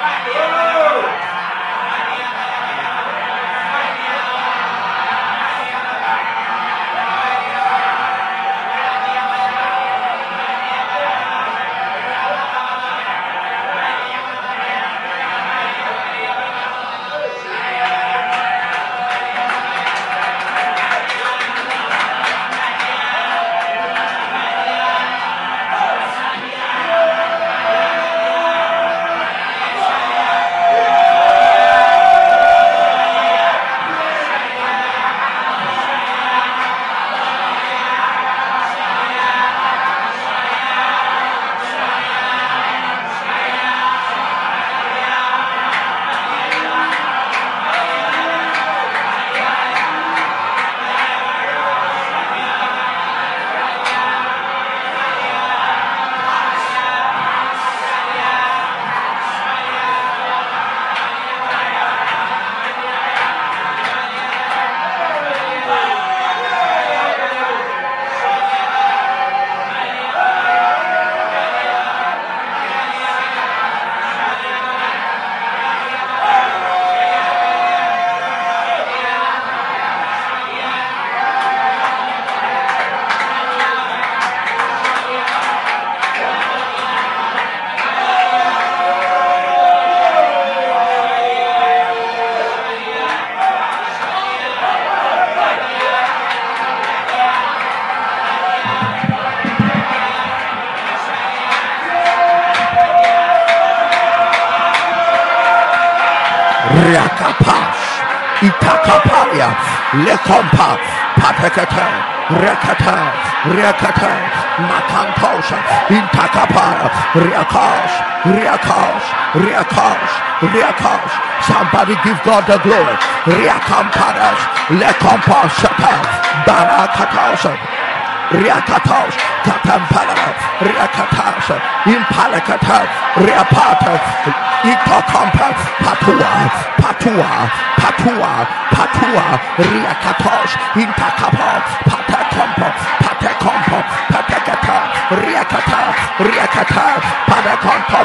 Right. Riakash, Riakash, Riakash, Riakash. Somebody give God the glory. Riakamparas, Lekampashata, Barakatasha. Riakatas, Katampala, Riakatas, Impalakata, Riapata, Ikakampa, Patua, Patua, Patua, Patua, Riakatas, Intakapa, Patakampa, Patakampa, Riakata,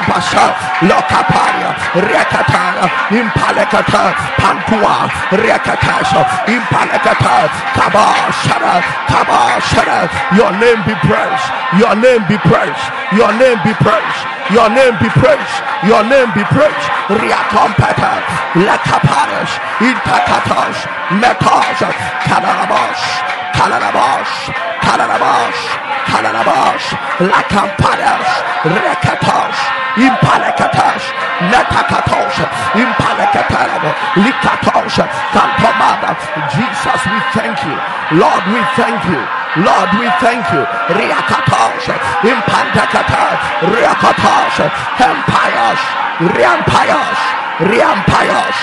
Basha, Lokaparia, Riakata, Impalakata, Pantua, Riakatas, Impalakata, Kaba, Shara, Kaba, Shara, your name be praised, your name be praised, your name be praised, your name be praised, your name be praised. Riakompata, Lakaparas, Intakatos, Metos, Kalarabosh, Kalarabosh, Kalarabosh, Kalarabash, Lakampadash, rekatosh, Impalakatash, Natakatosh, Impalakatarabo, Likatosh, Kampomada. Jesus, we thank you. Lord, we thank you. Lord, we thank you. Riakatosh, Impandakatash, Riakatosh, Empiresh, Riampiresh. Riampayos,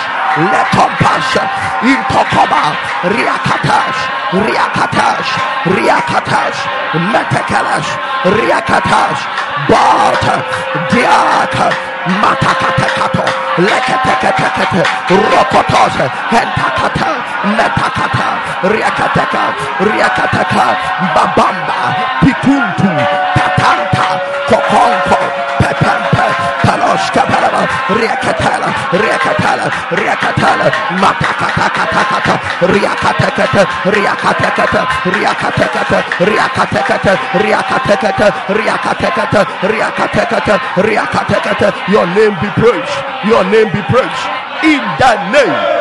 Letompash, Intokoba, Riakatash, Riakatash, Riakatash, Metekalash, Riakatash, Bart, Diak, Matakatekato, Leketeketeket, Rokotos, Hentakata, Metakata, Riakateka, Riakateka, Babamba, Pitun Riakatala, Riakatala, Riakatala, Matakatakata, Riakatekata, Riakatekata, Riakatekata, Riakatekata, Riakatekata, Riakatekata, Riakatekata, Riakatekata, your name be praised, your name be praised, in the name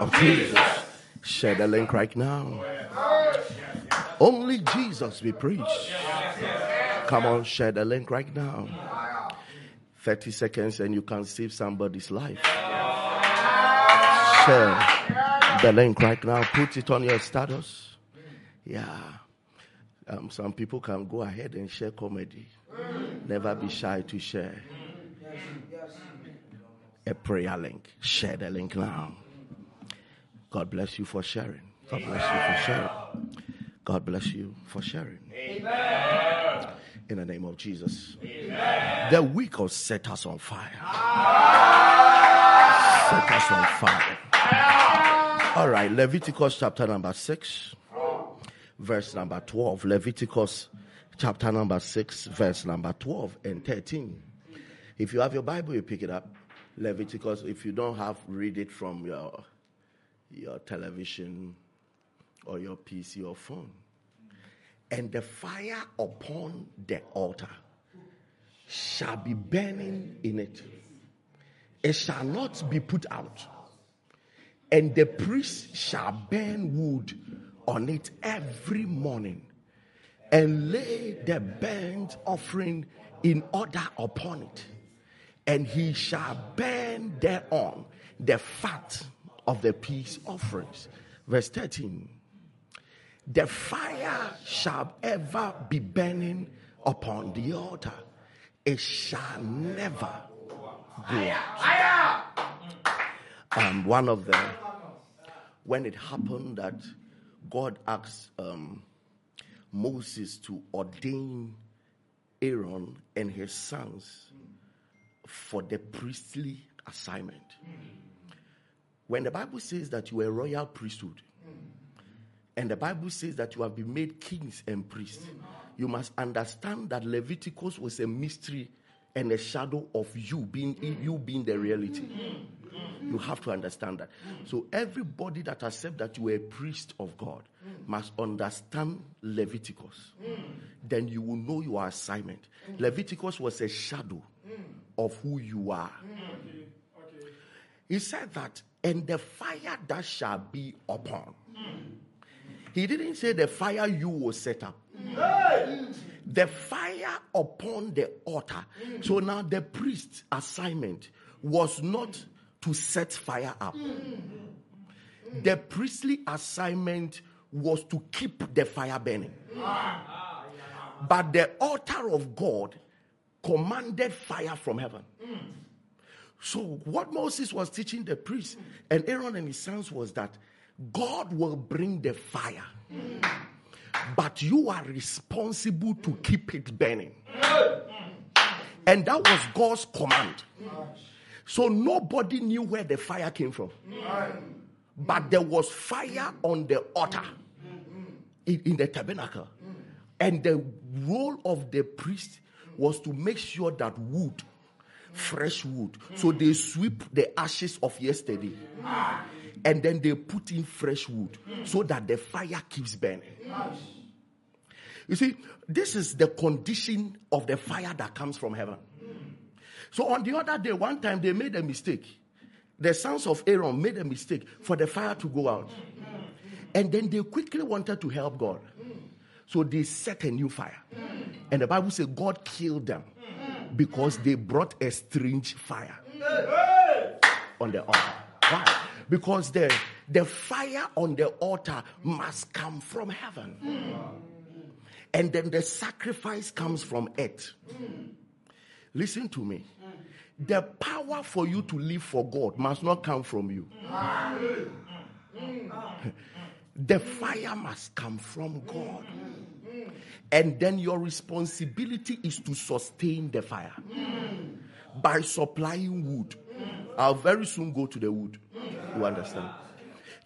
of Jesus. Share the link right now. Only Jesus be preached. Come on, share the link right now. 30 seconds and you can save somebody's life. Share the link right now. Put it on your status. Yeah. Um, some people can go ahead and share comedy. Never be shy to share a prayer link. Share the link now. God bless you for sharing. God bless you for sharing. God bless you for sharing. In the name of Jesus. The week of set us on fire. Set us on fire. All right, Leviticus chapter number 6, verse number 12. Leviticus chapter number 6, verse number 12 and 13. If you have your Bible, you pick it up. Leviticus, if you don't have, read it from your, your television or your PC or phone. And the fire upon the altar shall be burning in it. It shall not be put out. And the priest shall burn wood on it every morning and lay the burnt offering in order upon it. And he shall burn thereon the fat of the peace offerings. Verse 13 The fire shall ever be burning upon the altar, it shall never go out. Um, one of the, when it happened that God asked um, Moses to ordain Aaron and his sons for the priestly assignment. When the Bible says that you are a royal priesthood, and the Bible says that you have been made kings and priests, you must understand that Leviticus was a mystery and a shadow of you being you being the reality. You have to understand that. So everybody that accepts that you are a priest of God must understand Leviticus. Then you will know your assignment. Leviticus was a shadow of who you are. He said that, and the fire that shall be upon. He didn't say the fire you will set up. The fire upon the altar. Mm. So now the priest's assignment was not to set fire up. Mm. Mm. The priestly assignment was to keep the fire burning. Ah, ah, but the altar of God commanded fire from heaven. So, what Moses was teaching the priests and Aaron and his sons was that God will bring the fire, but you are responsible to keep it burning. And that was God's command. So nobody knew where the fire came from. But there was fire on the altar in, in the tabernacle. And the role of the priest was to make sure that wood, fresh wood, so they sweep the ashes of yesterday and then they put in fresh wood so that the fire keeps burning. You see, this is the condition of the fire that comes from heaven. So on the other day, one time they made a mistake. The sons of Aaron made a mistake for the fire to go out. And then they quickly wanted to help God. So they set a new fire. And the Bible says God killed them because they brought a strange fire on the altar. Why? Because the, the fire on the altar must come from heaven. And then the sacrifice comes from earth. Listen to me. The power for you to live for God must not come from you. The fire must come from God. And then your responsibility is to sustain the fire by supplying wood. I'll very soon go to the wood. You understand?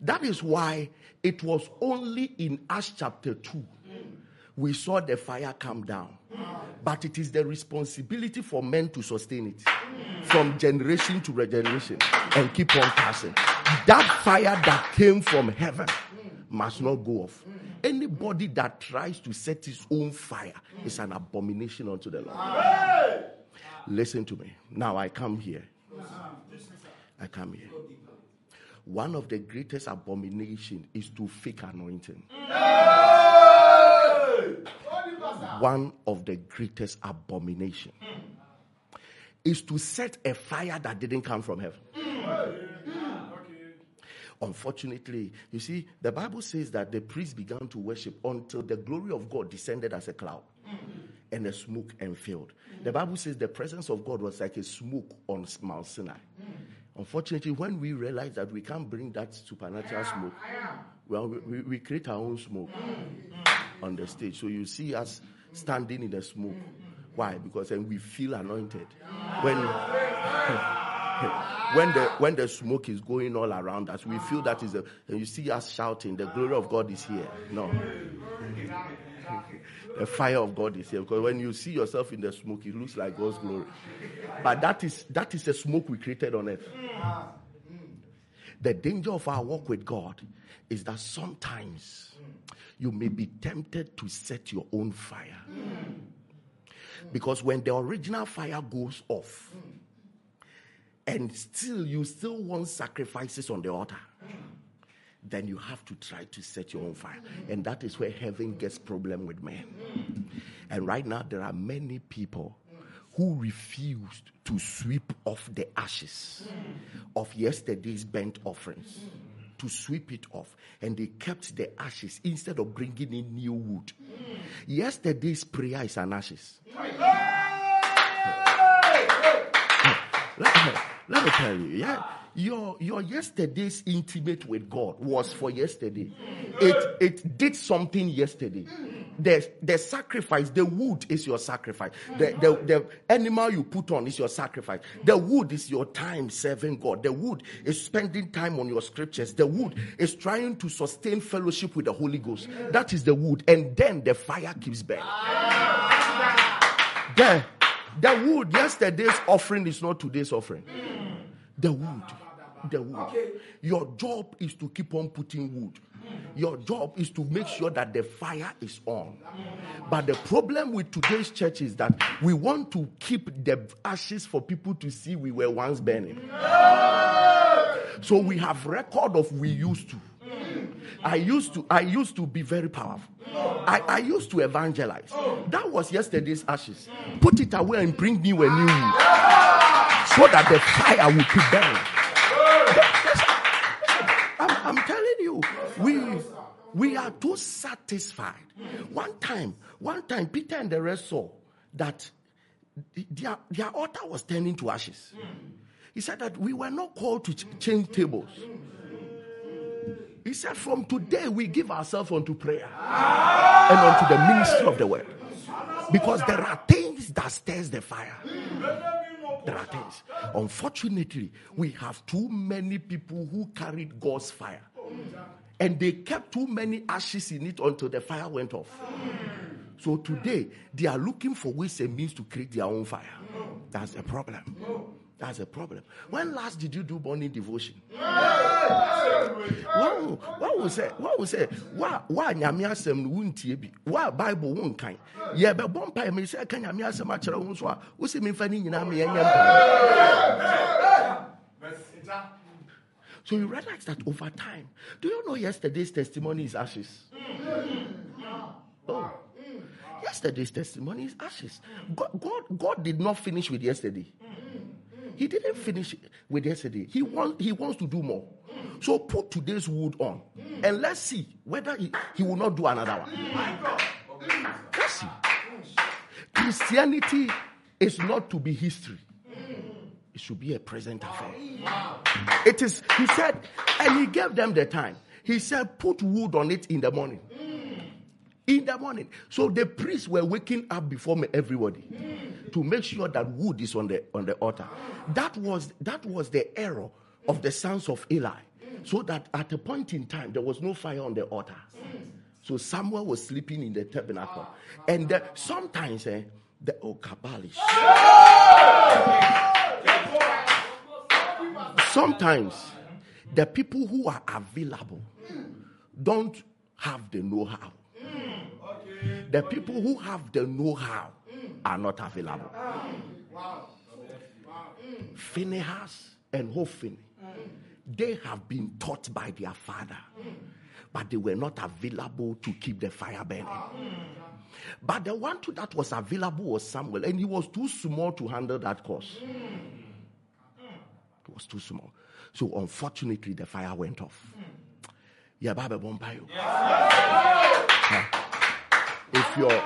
That is why it was only in Acts chapter 2 we saw the fire come down. But it is the responsibility for men to sustain it from generation to generation and keep on passing. That fire that came from heaven must not go off. Anybody that tries to set his own fire is an abomination unto the Lord. Listen to me. Now I come here. I come here. One of the greatest abomination is to fake anointing one of the greatest abomination is to set a fire that didn't come from heaven. Unfortunately, you see, the Bible says that the priests began to worship until the glory of God descended as a cloud and the smoke and filled. The Bible says the presence of God was like a smoke on Mount Sinai. Unfortunately, when we realize that we can't bring that supernatural smoke, well, we, we create our own smoke mm. on the stage. So you see us standing in the smoke. Why? Because then we feel anointed. When when the when the smoke is going all around us, we feel that is a and you see us shouting, the glory of God is here. No. the fire of God is here. Because when you see yourself in the smoke, it looks like God's glory. But that is that is a smoke we created on earth. The danger of our walk with God is that sometimes you may be tempted to set your own fire. Because when the original fire goes off, and still you still want sacrifices on the altar, then you have to try to set your own fire. And that is where heaven gets problem with men. And right now there are many people who refused to sweep off the ashes of yesterday's burnt offerings. To sweep it off, and they kept the ashes instead of bringing in new wood. Yesterday's prayer is an ashes. Let me, let me tell you, yeah your your yesterday's intimate with God was for yesterday. It it did something yesterday. The the sacrifice, the wood is your sacrifice. The, the the animal you put on is your sacrifice. The wood is your time serving God. The wood is spending time on your scriptures. The wood is trying to sustain fellowship with the Holy Ghost. That is the wood, and then the fire keeps burning. The the wood, yesterday's offering is not today's offering. The wood the wood. Okay. Your job is to keep on putting wood. Your job is to make sure that the fire is on. But the problem with today's church is that we want to keep the ashes for people to see we were once burning. So we have record of we used to. I used to I used to be very powerful. I, I used to evangelize. That was yesterday's ashes. Put it away and bring new a new so that the fire will keep burning. We we are too satisfied. One time, one time, Peter and the rest saw that their, their altar was turning to ashes. He said that we were not called to ch- change tables. He said, From today, we give ourselves unto prayer and unto the ministry of the word. Because there are things that stirs the fire there are things. Unfortunately, we have too many people who carried God's fire. And they kept too many ashes in it until the fire went off. So today, they are looking for ways and means to create their own fire. That's a problem. That's a problem. When last did you do morning devotion? What will say? What will say? Why? Why wontie bi? Why Bible wonkan? Yɛ bɛ bɔ mpa mi sɛ ka nyame asɛm akyerɛ wo nso a wosi mi nfa ne nyinaa mi yɛ mpa. So you realize that over time. Do you know yesterday's testimony is ashes? Oh. Yesterday's testimony is ashes. God, God, God did not finish with yesterday. He didn't finish with yesterday. He wants he wants to do more. So put today's wood on and let's see whether he, he will not do another one. Let's see. Christianity is not to be history. It should be a present affair. It is, he said, and he gave them the time. He said, put wood on it in the morning in the morning. So the priests were waking up before me, everybody to make sure that wood is on the on the altar. That was that was the error of the sons of Eli. So that at a point in time there was no fire on the altar. So Samuel was sleeping in the tabernacle, and the, sometimes eh, the oh Kabbalish. Sometimes the people who are available don't have the know-how the people who have the know how are not available. Phinehas and Hophni, they have been taught by their father, but they were not available to keep the fire burning. But the one that was available was Samuel, and he was too small to handle that course. It was too small. So unfortunately, the fire went off. Yeah, Baba. Yeah if your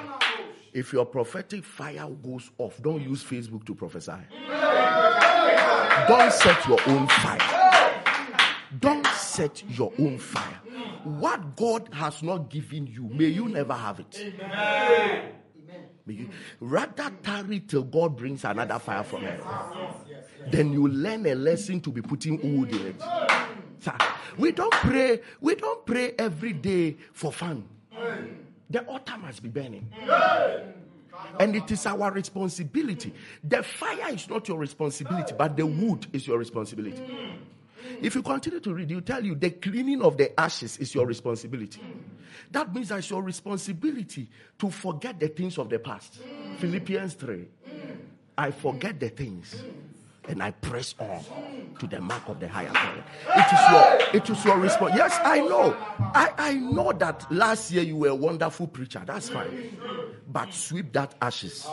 if your prophetic fire goes off, don't use Facebook to prophesy. Don't set your own fire. Don't set your own fire. What God has not given you, may you never have it. Amen. May you, rather tarry till God brings another fire from heaven. Then you learn a lesson to be putting wood in it. We don't pray, we don't pray every day for fun. The altar must be burning. And it is our responsibility. The fire is not your responsibility, but the wood is your responsibility. If you continue to read, you tell you the cleaning of the ashes is your responsibility. That means it's your responsibility to forget the things of the past. Philippians 3. I forget the things and I press on to the mark of the higher calling. It is your it is your response. Yes, I know. I, I know that last year you were a wonderful preacher. That's fine. But sweep that ashes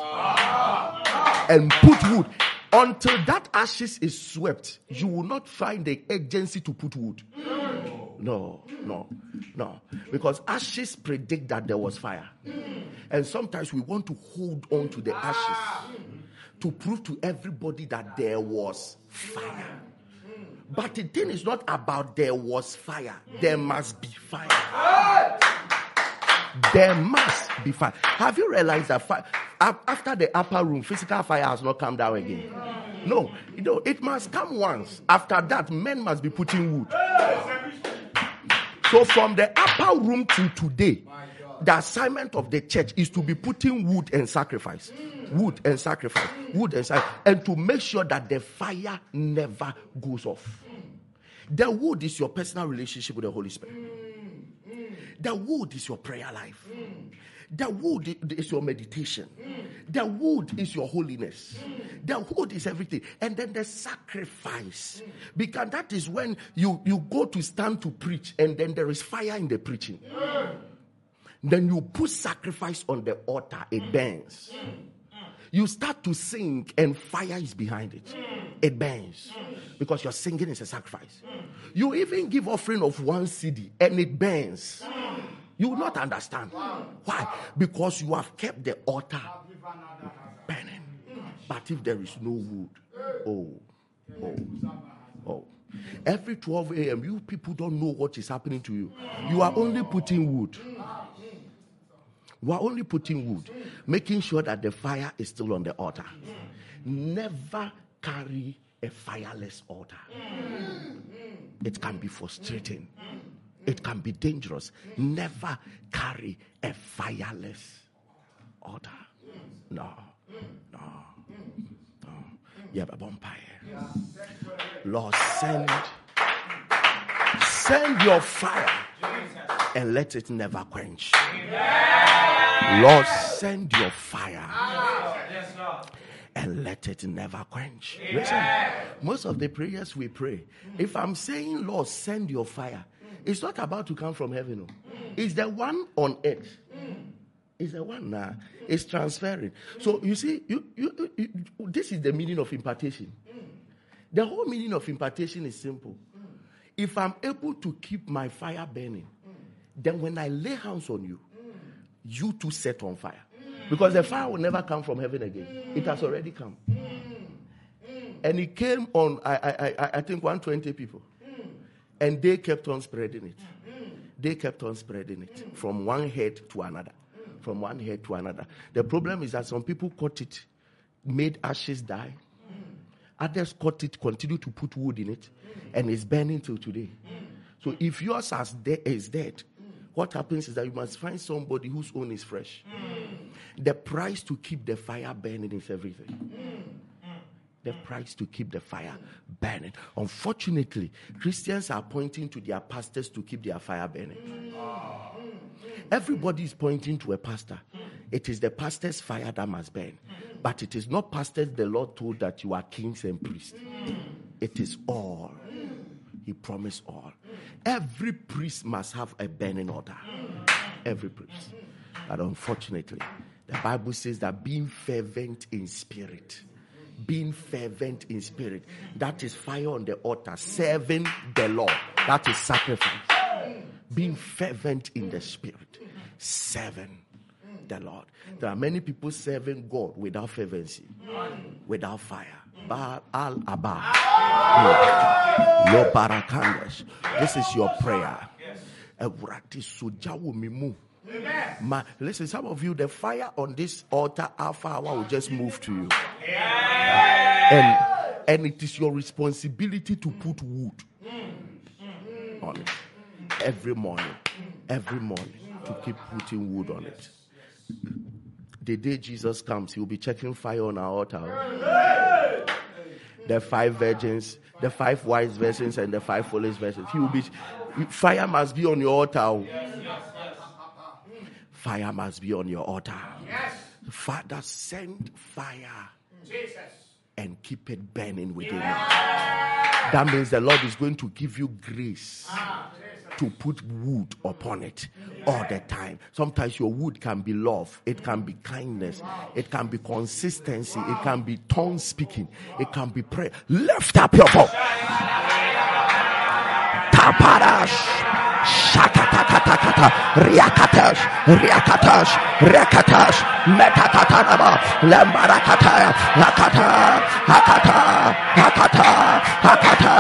and put wood. Until that ashes is swept, you will not find the agency to put wood. No, no, no. Because ashes predict that there was fire. And sometimes we want to hold on to the ashes to prove to everybody that there was fire. But the thing is not about there was fire, there must be fire. There must be fire. Have you realized that fire, after the upper room, physical fire has not come down again? No, you know, it must come once. After that, men must be putting wood. So, from the upper room to today, the assignment of the church is to be putting wood and sacrifice. Wood and sacrifice. Wood and sacrifice. And to make sure that the fire never goes off. The wood is your personal relationship with the Holy Spirit. The wood is your prayer life. The wood is your meditation. The wood is your holiness. The wood is everything. And then the sacrifice. Because that is when you, you go to stand to preach and then there is fire in the preaching. Then you put sacrifice on the altar, it burns. You start to sing and fire is behind it. It burns. Because your singing is a sacrifice. You even give offering of one CD and it burns. You will not understand. Why? Because you have kept the altar burning. But if there is no wood, oh, oh, oh. Every 12 a.m., you people don't know what is happening to you. You are only putting wood. We're only putting wood, making sure that the fire is still on the altar. Never carry a fireless altar. It can be frustrating, it can be dangerous. Never carry a fireless order. No, no, no. You have a bonfire. Lord, send, send your fire and let it never quench. Lord, send your fire and let it never quench. Listen, most of the prayers we pray, if I'm saying, Lord, send your fire, it's not about to come from heaven. No. It's the one on earth. It's the one now. It's transferring. So you see, you, you, you, this is the meaning of impartation. The whole meaning of impartation is simple. If I'm able to keep my fire burning, then when I lay hands on you, you too set on fire. Because the fire will never come from heaven again. It has already come. And it came on, I, I, I, I think, 120 people. And they kept on spreading it. They kept on spreading it from one head to another. From one head to another. The problem is that some people caught it, made ashes die. Others caught it, continue to put wood in it, and it's burning till today. So if yours is dead, what happens is that you must find somebody whose own is fresh. The price to keep the fire burning is everything. Mm. The price to keep the fire burning. Unfortunately, Christians are pointing to their pastors to keep their fire burning. Mm. Mm, mm, Everybody is pointing to a pastor. It is the pastor's fire that must burn. But it is not pastors the Lord told that you are kings and priests. It is all. He promised all. Every priest must have a burning order. Every priest. But unfortunately, the Bible says that being fervent in spirit, being fervent in spirit, that is fire on the altar, serving the Lord. That is sacrifice. Being fervent in the spirit, serving the Lord. There are many people serving God without fervency, without fire. Baal al Abba. Lo barakandas. This is your prayer. Listen, some of you, the fire on this altar, Alpha Hour, will just move to you. And, and it is your responsibility to put wood on it every morning. Every morning. to keep putting wood on it. The day Jesus comes, he will be checking fire on our altar. The five virgins, the five wise virgins, and the five foolish virgins. He will be fire must be on your altar. Fire must be on your altar. Father, send fire. Jesus and keep it burning within you. That means the Lord is going to give you grace to put wood upon it all the time. Sometimes your wood can be love, it can be kindness, it can be consistency, it can be tongue speaking, it can be prayer. Lift up your voice. Shakatakatakata, Riakatash, Riakatash, Riakatash, Metakatanaba, Lambarakata, Hakata, Hakata, Hakata, Hakata.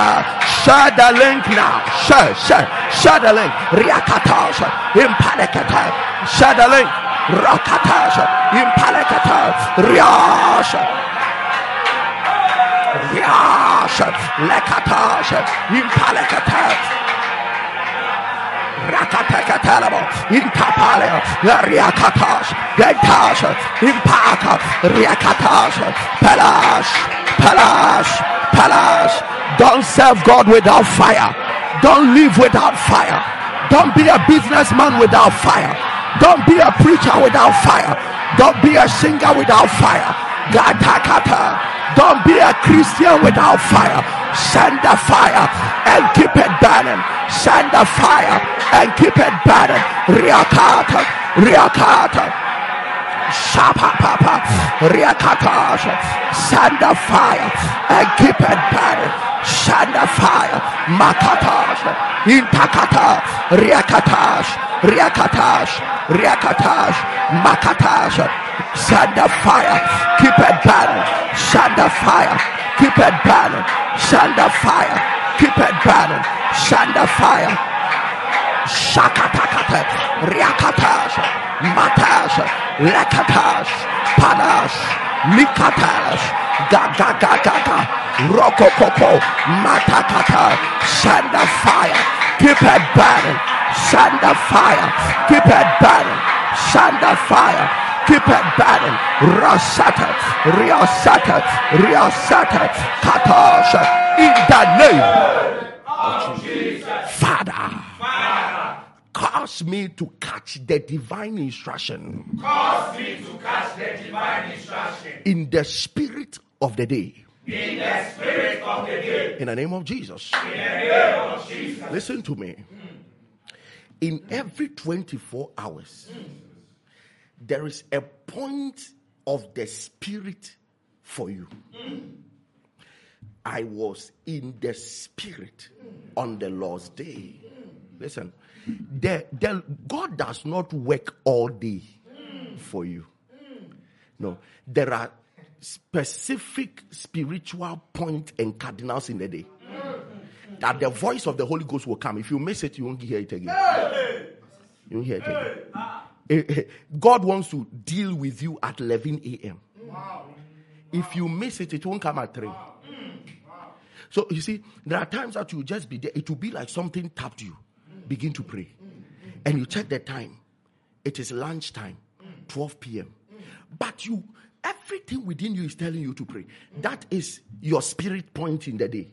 Share the link now. Share, share, share the link. Riakatash, Impalekata, share the link. Rakatash, Impalekata, Riash. Riash, Lekatash, Impalekata. Rakatekatelemo, Intapaleo, Riakatash, Gentash, Impaka, Riakatash, Pelash, Pelash, Pelash. Don't serve God without fire. Don't live without fire. Don't be a businessman without fire. Don't be a preacher without fire. Don't be a singer without fire. Don't be a Christian without fire. Send the fire and keep it burning. Send the fire and keep it burning. Riakata, Riakata. Shapa papa, Riakata. Send the fire and keep it burning. Send the fire. Makatash. Intakata. Riakatash. Riakatash. Riakatash. Makatash. Send the fire. Keep it burning. Send the fire. Keep it burning. Send the fire. Keep it burning. Send the fire. Shakatakata. Riakatash. Matash. Lekatash. Panash. Mikatash. Gaga gaga gaga. Rokokoko. Matakata. Send the fire. Keep it burning. Send the fire. Keep it burning. Send the fire. Keep it burning. Rasata. Riasata. Riasata. Katasha. In the name of Jesus. Father. Cause me to catch the divine instruction. Cause me to catch the divine instruction. In the spirit of the day. In the spirit of the day. In the name of Jesus. In the name of Jesus. Listen to me. Hmm. In every 24 hours, hmm. There is a point of the spirit for you. I was in the spirit on the Lord's day. Listen, the, the, God does not work all day for you. No, there are specific spiritual point and cardinals in the day that the voice of the Holy Ghost will come. If you miss it, you won't hear it again. You won't hear it again. Ah. Eh, eh, God wants to deal with you at 11 a.m. If you miss it, it won't come at 3. So you see, there are times that you just be there. It will be like something tapped you. Begin to pray. And you check the time. It is lunchtime, 12 p.m. But you, everything within you is telling you to pray. That is your spirit point in the day.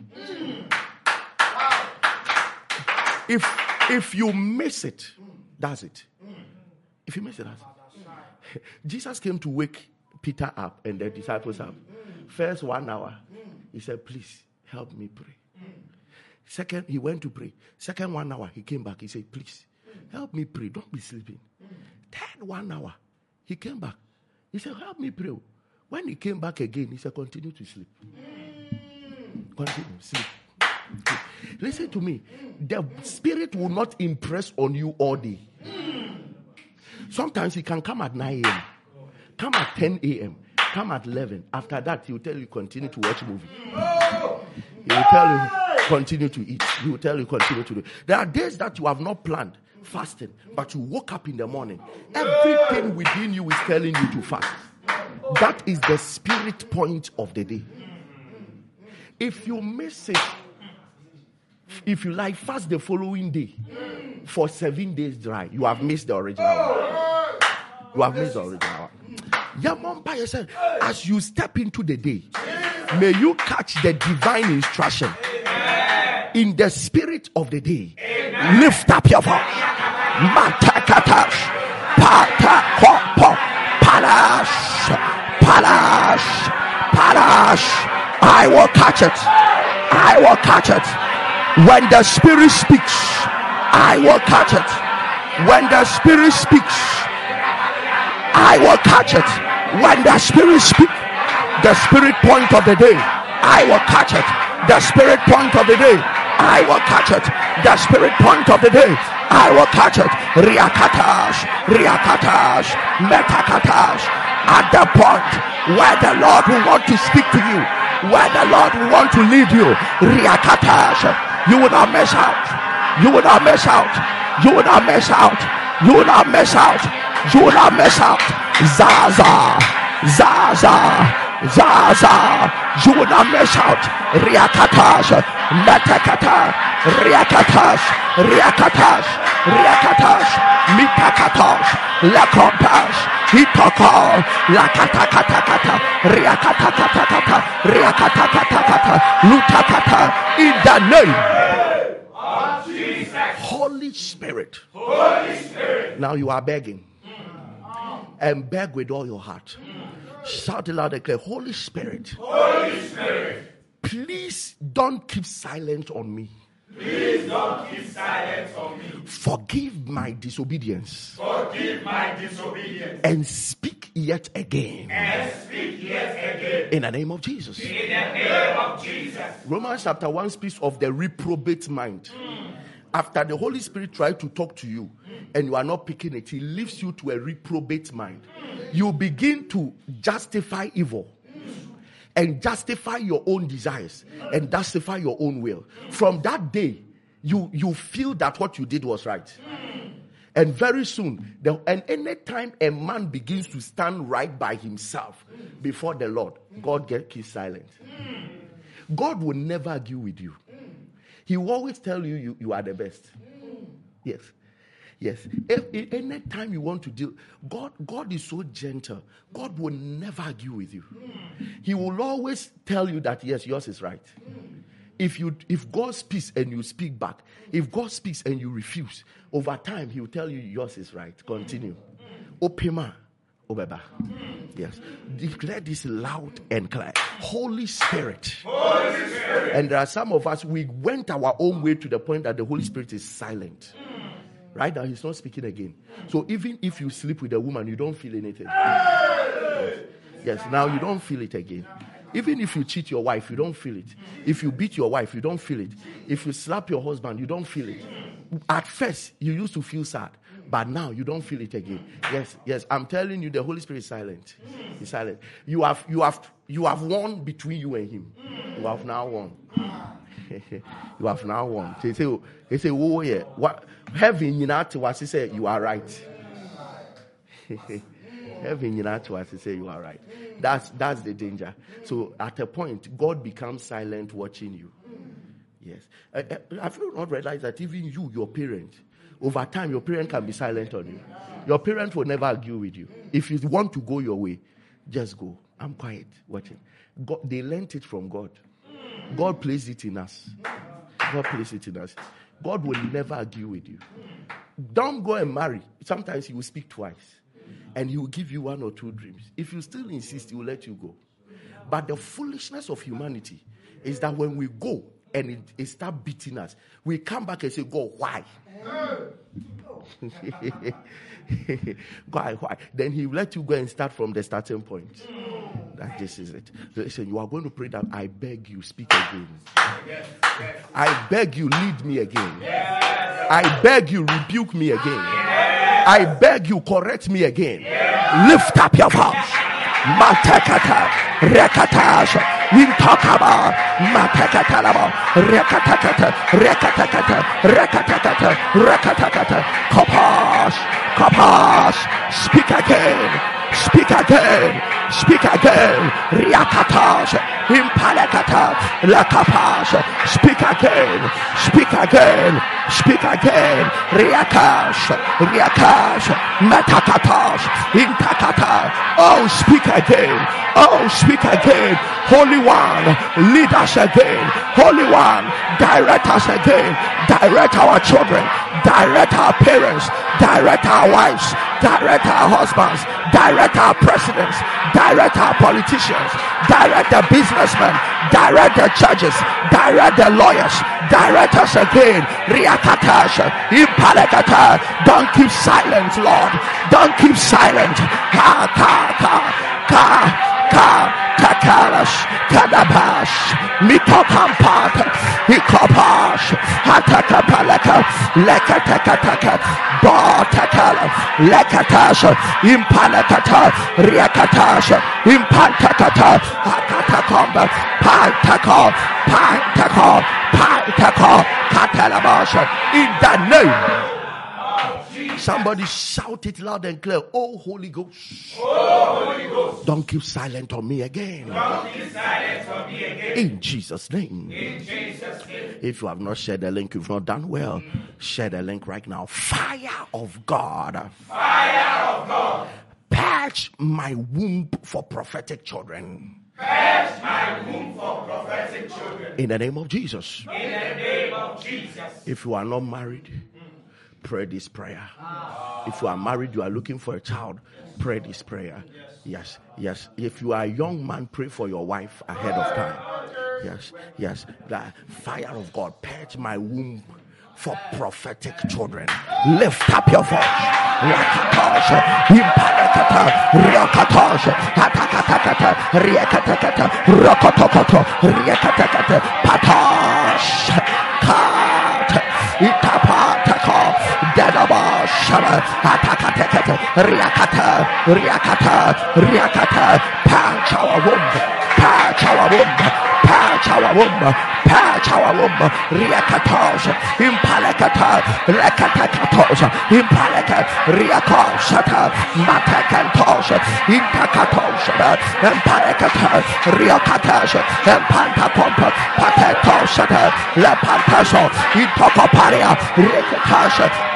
If if you miss it, that's it. If you miss it. Jesus came to wake Peter up and the disciples up. First one hour, he said, Please help me pray. Second, he went to pray. Second one hour, he came back. He said, Please help me pray. Don't be sleeping. Third one hour, he came back. He said, Help me pray. When he came back again, he said, Continue to sleep. Continue, sleep. Listen to me. The spirit will not impress on you all day. Sometimes he can come at 9 a.m., come at 10 a.m., come at 11. After that, he will tell you continue to watch movie. He will tell you continue to eat. He will tell you continue to do. There are days that you have not planned fasting, but you woke up in the morning. Everything within you is telling you to fast. That is the spirit point of the day. If you miss it, if you like, fast the following day. for seven days dry. You have missed the original one. You have missed the original one. Yamampa yourself, as you step into the day, may you catch the divine instruction in the spirit of the day. Lift up your voice. Matakatash, patakopo, palash, palash, palash. I will catch it. I will catch it. When the spirit speaks, I will catch it. When the spirit speaks, I will catch it. When the spirit speaks, the spirit point of the day, I will catch it. The spirit point of the day, I will catch it. The spirit point of the day, I will catch it. Riakatash, Riakatash, Metakatash. At the point where the Lord will want to speak to you, where the Lord will want to lead you, Riakatash, you will not miss out. You will not miss out. You will not miss out. You will not miss out. You will not miss out. Zaza, Zaza, Zaza. You will not miss out. Riakatash, Metakata, Riakatash, Riakatash, Riakatash, Mitakatash, Lakompash, Hitoko, Lakatakatakata, Riakatakatakata, Riakatakatakata, Lutakata, in the name. Holy Spirit. Holy Spirit. Now you are begging. And beg with all your heart. Shout it loud and clear. Holy Spirit, Holy Spirit. Please don't keep silent on me. Please don't keep silence on me. Forgive my disobedience Forgive my disobedience. and speak yet again. And speak yet again. In the name of Jesus. In the name of Jesus. Romans chapter 1 speaks of the reprobate mind. Hmm. After the Holy Spirit tried to talk to you hmm. and you are not picking it, He leaves you to a reprobate mind. Hmm. You begin to justify evil and justify your own desires and justify your own will. From that day, you, you feel that what you did was right. And very soon, the, and anytime a man begins to stand right by himself before the Lord, God get keeps silent. God will never argue with you. He will always tell you you, you are the best. Yes. Yes. Any time you want to deal, God, God is so gentle. God will never argue with you. He will always tell you that yes, yours is right. If you if God speaks and you speak back, if God speaks and you refuse, over time he will tell you yours is right. Continue. Opema. Obeba. Yes. Declare this loud and clear. Holy Spirit. Holy Spirit. And there are some of us, we went our own way to the point that the Holy Spirit is silent. Right now, He's not speaking again. So even if you sleep with a woman, you don't feel anything. Yes, now you don't feel it again. Even if you cheat your wife, you don't feel it. If you beat your wife, you don't feel it. If you slap your husband, you don't feel it. At first, you used to feel sad, but now you don't feel it again. Yes, yes, I'm telling you, the Holy Spirit is silent. He's silent. You have, you have, you have won between you and Him. You have now won. you have now won. They say, they say, oh yeah, what heaven you know to us? He said, you are right. heaven you know to us? He said, you are right. That's that's the danger. So at a point, God becomes silent watching you. Yes. Uh, uh, have you not realized that even you, your parent, over time, your parent can be silent on you. Your parent will never argue with you. If you want to go your way, just go. I'm quiet, watching. God, they learned it from God. God placed it in us. God placed it in us. God will never argue with you. Don't go and marry. Sometimes He will speak twice and He will give you one or two dreams. If you still insist, He will let you go. But the foolishness of humanity is that when we go and it, it start beating us, we come back and say, God, why? why, why? Then he will let you go and start from the starting point. That this is it. Listen, you are going to pray that I beg you, speak again. I beg you, lead me again. I beg you, rebuke me again. I beg you, correct me again. Lift up your voice. Matakata, rekatasha, intakaba, matakatalaba, rekatakata, rekatakata, rekatakata, rekatakata, kapash, kapash, speak again, speak again, Speak again. Riakatash. Impalekata. Lakapash. Speak again. Speak again. Speak again. Riakash. Riakash. Metakatash. Intakata. Oh, speak again. Oh, speak again. Holy One, lead us again. Holy One, direct us again. Direct our children. Direct our parents. Direct our wives. Direct our husbands. Direct our presidents. Direct our politicians. Direct the businessmen. Direct the judges. Direct the lawyers. Direct us again. Riakatash. Impalekata. Don't keep silent, Lord. Don't keep silent. Ka. Takalas, Kadabash, Mikokampat, Hikopash, Hatakapalaka, Lekatakataka, Botakala, Lekatasha, Impalakata, Riakatasha, Impantakata, Hakatakomba, Pantako, Pantako, Pantako, Katalabasha, in the name. Somebody shout it loud and clear. Oh, Holy Ghost. Oh, Holy Ghost. Don't keep silent on me again. Don't keep silent on me again. In Jesus' name. In Jesus' name. If you have not shared the link, you've not done well, share the link right now. Fire of God. Fire of God. Patch my womb for prophetic children. Patch my womb for prophetic children. In the name of Jesus. In the name of Jesus. If you are not married, pray this prayer. If you are married, you are looking for a child, pray this prayer. Yes, yes. If you are a young man, pray for your wife ahead of time. Yes, yes. The fire of God, purge my womb for prophetic children. Lift up your voice. Shaba, atakatakata, riakata, riakata, riakata, patch our patch our womb, riakatosh, impalakata, rekatakatos, impalaka, riakoshata, matakantosha, intakatosha, impalakata, riakatash, impantapompa, patatoshata, lepantaso, intokoparia,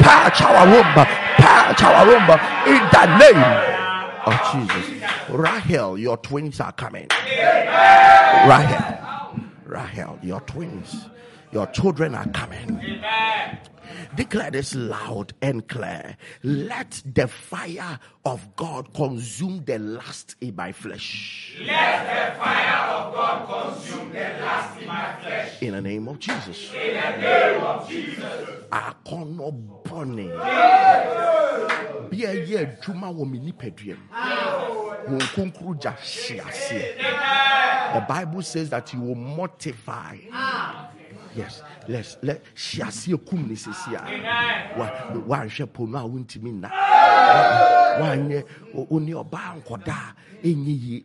patch our womb, in the name of Jesus. Rahel, your twins are coming. Rahel, Rahel, your twins, your children are coming. Declare this loud and clear. Let the fire of God consume the last in my flesh. Let the fire of God consume the last in my flesh. In the name of Jesus. In the name of Jesus. Akono yɛ adwuma wɔ mu. Wɔn gya aseɛ. The Bible says that you will mortify. Yes, let's let hye aseɛ kum ne sisi a. Wa wanhwɛ po no a wontumi nna. Wanyɛ o ne ɔbaa nkɔda a ɛnyɛ yie.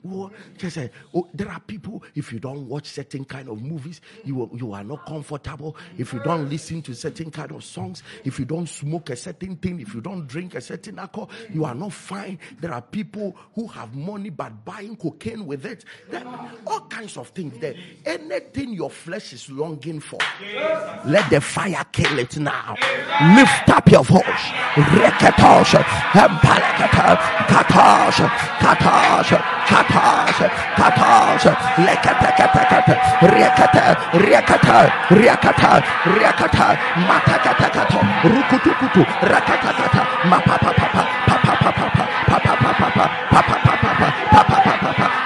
Kyerɛ sɛ there are people if you don't watch certain kind of movies you you are not comfortable. If you don't listen to certain kind of songs, if you don't smoke a certain thing, if you don't drink a certain alcohol, you are not fine. There are people who have money but buying cocaine with it. There all kinds of things there. Anything your flesh is longing for, let the fire kill it now. Lift up your voice. Reketosh, empalekata, katosh, katosh, katosh, katosh, leketekete, rekete, rekete, rekete, rekete, matakatakato, rukutukutu, rakatakata, mapapapapa, papapapapa, papapapapa, papapapapa, papapapapa,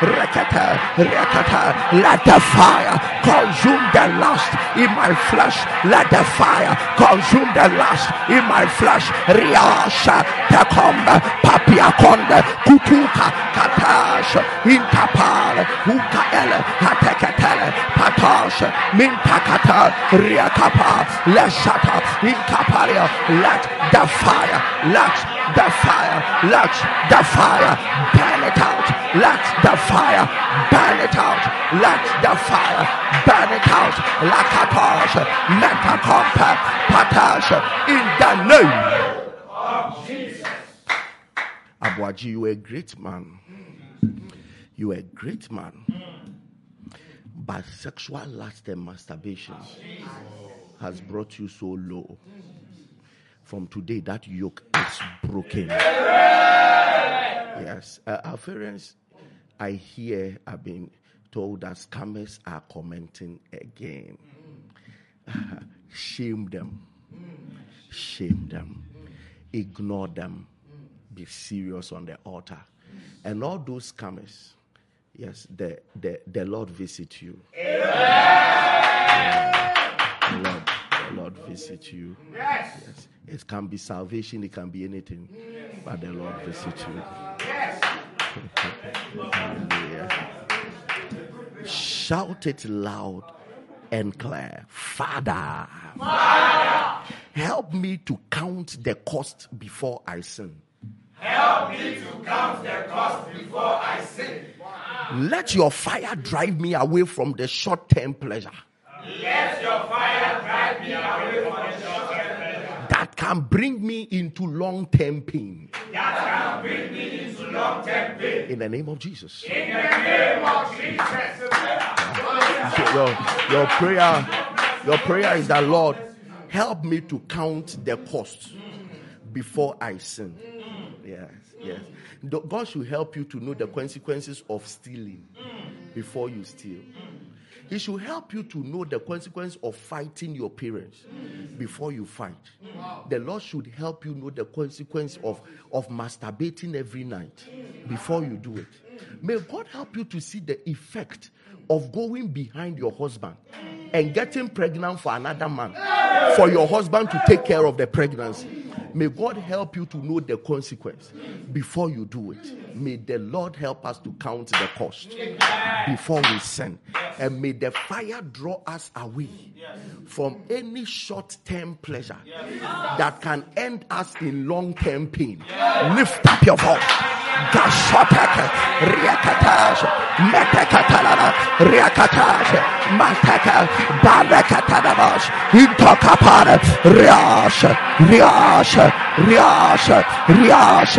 rekete, rekete. Let the fire consume the lust in my flesh. Let the fire consume the lust in my flesh. Riasha, Takomba, Papiakonda, Kutuka, Katash, Intapal, Ukaele, Hatekatele, Patash, Mintakata, Riakapa, Leshata, Inkaparia. Let the fire, let the fire, let the fire burn it out. Let the fire burn it out. Let the fire burn it out. Lakatosh, Metakompa, Patash, in the name. Of Jesus. Abuaji, you a great man. You a great man. But sexual lust and masturbation has brought you so low. From today, that yoke is broken. Yes. Uh, our parents, I hear, I've been told that scammers are commenting again. Shame them. Shame them. Ignore them. Be serious on the altar. And all those scammers, yes, the, the, the Lord visit you. The Lord, the Lord visit you. Yes. Yes. It can be salvation, it can be anything, but the Lord visit you. Hallelujah. Shout it loud and clear. Father, Father, help me to count the cost before I sin. Help me to count the cost before I sin. Let your fire drive me away from the short term pleasure Let your fire drive me away from the short term that can bring me into long term pain. that can bring me into long term pain. In the name of Jesus. In the name of Jesus. Your, your prayer, your prayer is that Lord, help me to count the cost before I sin. Yes, yes. God should help you to know the consequences of stealing before you steal. He should help you to know the consequence of fighting your parents before you fight. The Lord should help you know the consequence of, of masturbating every night before you do it. May God help you to see the effect of going behind your husband and getting pregnant for another man for your husband to take care of the pregnancy. May God help you to know the consequence before you do it. May the Lord help us to count the cost before we sin. And may the fire draw us away from any short term pleasure that can end us in long term pain. Lift up your voice. Metekatalana, riakatash, mateka, barekatanabash, intokapare, riash, riash, riash, riash,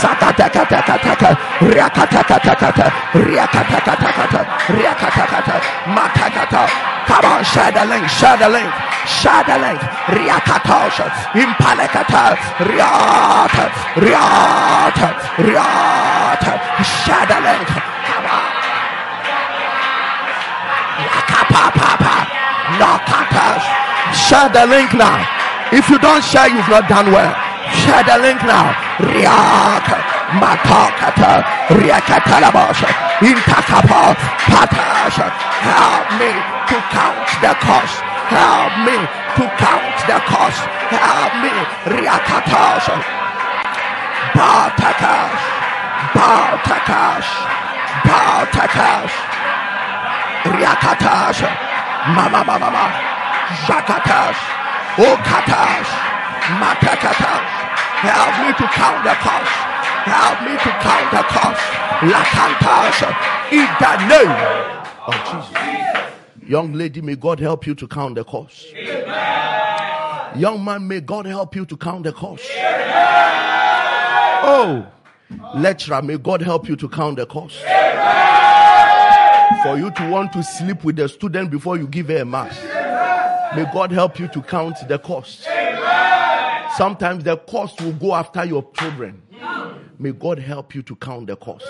zakatekateka, riakatekateka, riakatekateka, riakatekata, matekata. Come on, share the link, share the link, share the link. Riakatosh, impalekata, riata, riata, riata. Share Share the link now. If you don't share, you've not done well. Share the link now. Riaka, Matakata, Riakatalabasha, Intakapa, Patasha. Help me to count the cost. Help me to count the cost. Help me. Riakatasha. Bartakash. Bartakash. Bartakash. Riakatash. Mama mama mama. Zakatash. Okatash. Matakatash. Help me to count the cost. Help me to count the cost. Lakantash. In the name of Jesus. Young lady, may God help you to count the cost. Young man, may God help you to count the cost. Oh, lecturer, may God help you to count the cost. For you to want to sleep with a student before you give her a mass. May God help you to count the cost. Sometimes the cost will go after your children. May God help you to count the cost.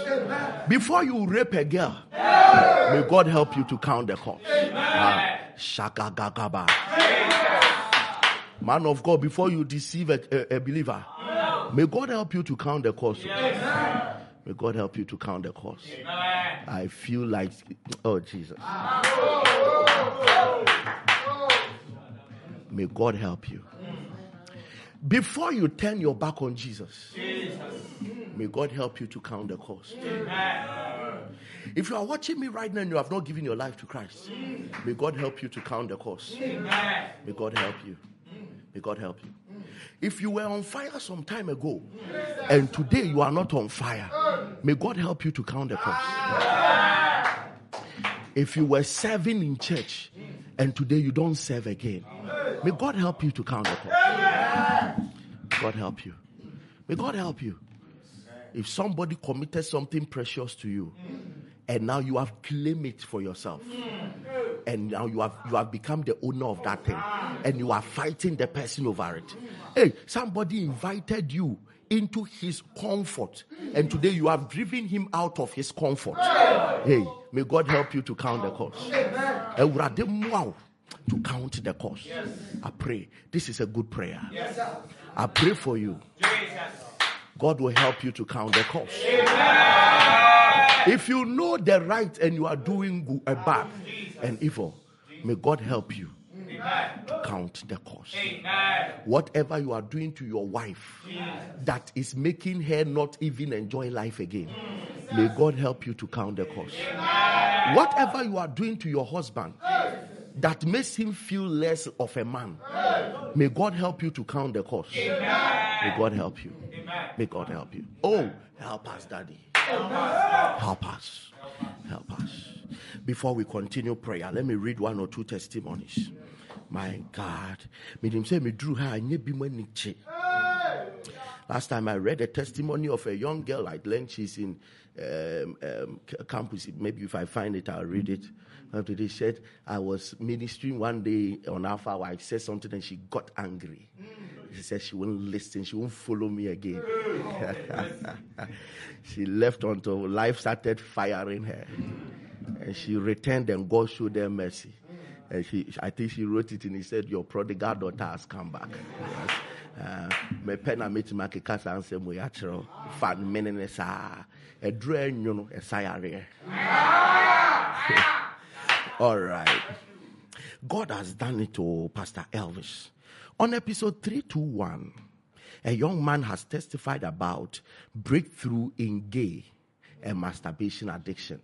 Before you rape a girl, may God help you to count the cost. Ah, shakagagaba. Man of God, before you deceive a, a- a believer, may God help you to count the cost. May God help you to count the cost. I feel like, oh Jesus. May God help you. Before you turn your back on Jesus, may God help you to count the cost. If you are watching me right now and you have not given your life to Christ, may God help you to count the cost. May God help you. May God help you. If you were on fire some time ago and today you are not on fire, may God help you to count the cost. If you were serving in church and today you don't serve again, may God help you to count the cost. God help you. May God help you. If somebody committed something precious to you and now you have claimed it for yourself. And now you have you have become the owner of that thing, and you are fighting the person over it. Hey, somebody invited you into his comfort, and today you have driven him out of his comfort. Hey, may God help you to count the cost. Awurade mmoa wo To count the cost. I pray. This is a good prayer. I pray for you. God will help you to count the cost. If you know the right and you are doing good, uh, bad and evil, may God help you to count the cost. Whatever you are doing to your wife that is making her not even enjoy life again, may God help you to count the cost. Whatever you are doing to your husband that makes him feel less of a man, may God help you to count the cost. May God help you. May God help you. Oh, help us, Daddy. Help us. Help us. Before we continue prayer, let me read one or two testimonies. My God. Last time I read a testimony of a young girl, I learned she's in um, um, campus. Maybe if I find it, I'll read it. After they said, I was ministering one day on Alpha, I said something and she got angry. She said she won't listen, she won't follow me again. she left until life started firing her. And she returned and God showed her mercy. And she, I think she wrote it and he said, Your prodigal daughter has come back. Yes. Uh, me pen a metumi akeka saa nsɛm wei akyerɛ fa mene ne saa all right god has done it to pastor elvis on episode 321 a young man has testified about breakthrough in gay and masturbation addiction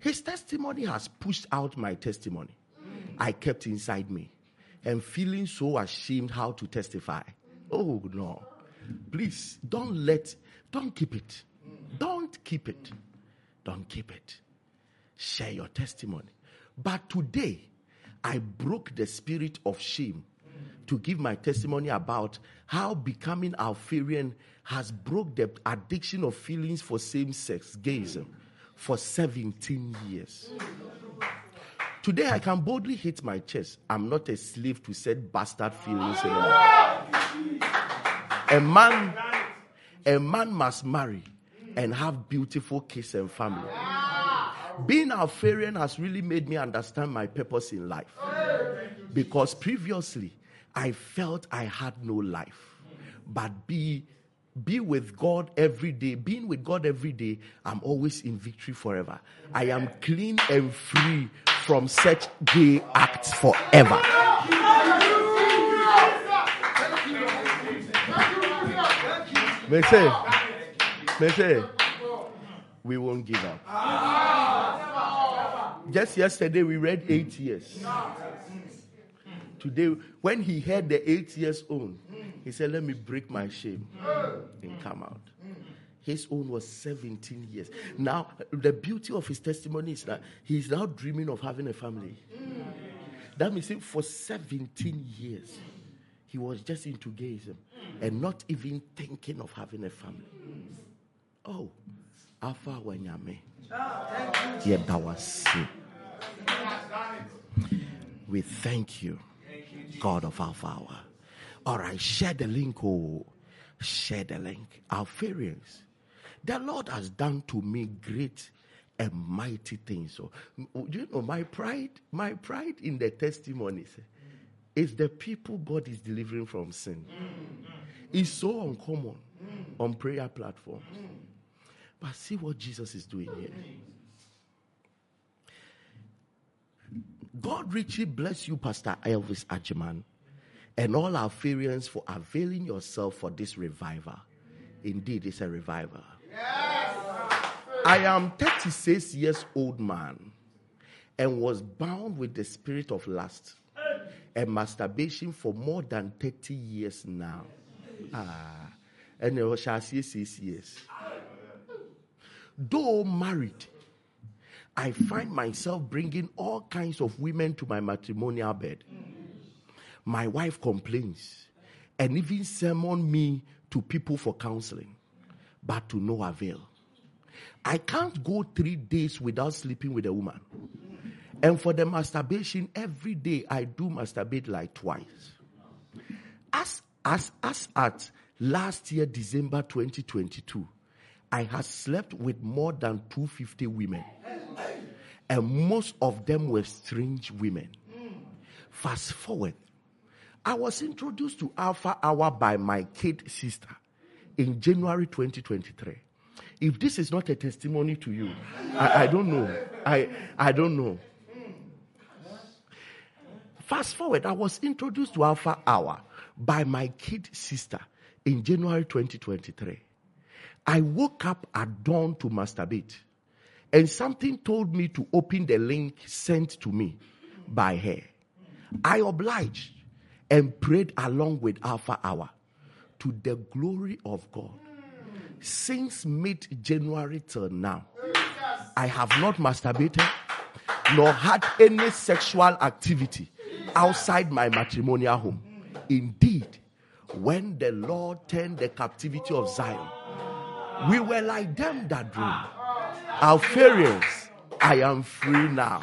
his testimony has pushed out my testimony i kept inside me and feeling so ashamed how to testify Oh no. Please don't let, don't keep it. Don't keep it. Don't keep it. Share your testimony. But today, I broke the spirit of shame to give my testimony about how becoming Alpharian has broke the addiction of feelings for same-sex gayism for 17 years. Today, I can boldly hit my chest. I'm not a slave to said bastard feelings anymore. A man, a man must marry and have beautiful kids and family. Being Alpharian has really made me understand my purpose in life. Because previously, I felt I had no life. But be be with God every day. Being with God every day, I'm always in victory forever. I am clean and free from such gay acts forever. May say, may say, we won't give up. Just yesterday we read eight years. Today, when he heard the eight years old, he said, Let me break my shame and come out. His own was 17 years. Now, the beauty of his testimony is that he's now dreaming of having a family. That means for 17 years, he was just into gayism and not even thinking of having a family. Oh, Alpha Wanyame. We thank you, God of Alpha. All right, share the link. Oh, share the link. Our Alpharians. The Lord has done to me great and mighty things. So, you know, my pride, my pride in the testimonies is the people God is delivering from sin. It's so uncommon on prayer platforms. But see what Jesus is doing here. God richly bless you, Pastor Elvis Agyemang, and all our Alpharians for availing yourself for this revival. Indeed, it's a revival. I am 36 years old man and was bound with the spirit of lust and masturbation for more than 30 years now. Ah, and it was six years. Though married, I find myself bringing all kinds of women to my matrimonial bed. My wife complains and even summon me to people for counseling, but to no avail. I can't go three days without sleeping with a woman. And for the masturbation, every day I do masturbate like twice. As, as, as at last year, December 2022, I had slept with more than 250 women. And most of them were strange women. Fast forward, I was introduced to Alpha Hour by my kid sister in January 2023. If this is not a testimony to you, I, I don't know. I, I don't know. Fast forward, I was introduced to Alpha Hour by my kid sister in January 2023. I woke up at dawn to masturbate, and something told me to open the link sent to me by her. I obliged and prayed along with Alpha Hour to the glory of God. Since mid January till now, I have not masturbated nor had any sexual activity outside my matrimonial home. Indeed, when the Lord turned the captivity of Zion, we were like them that dream. Alpharians, I am free now.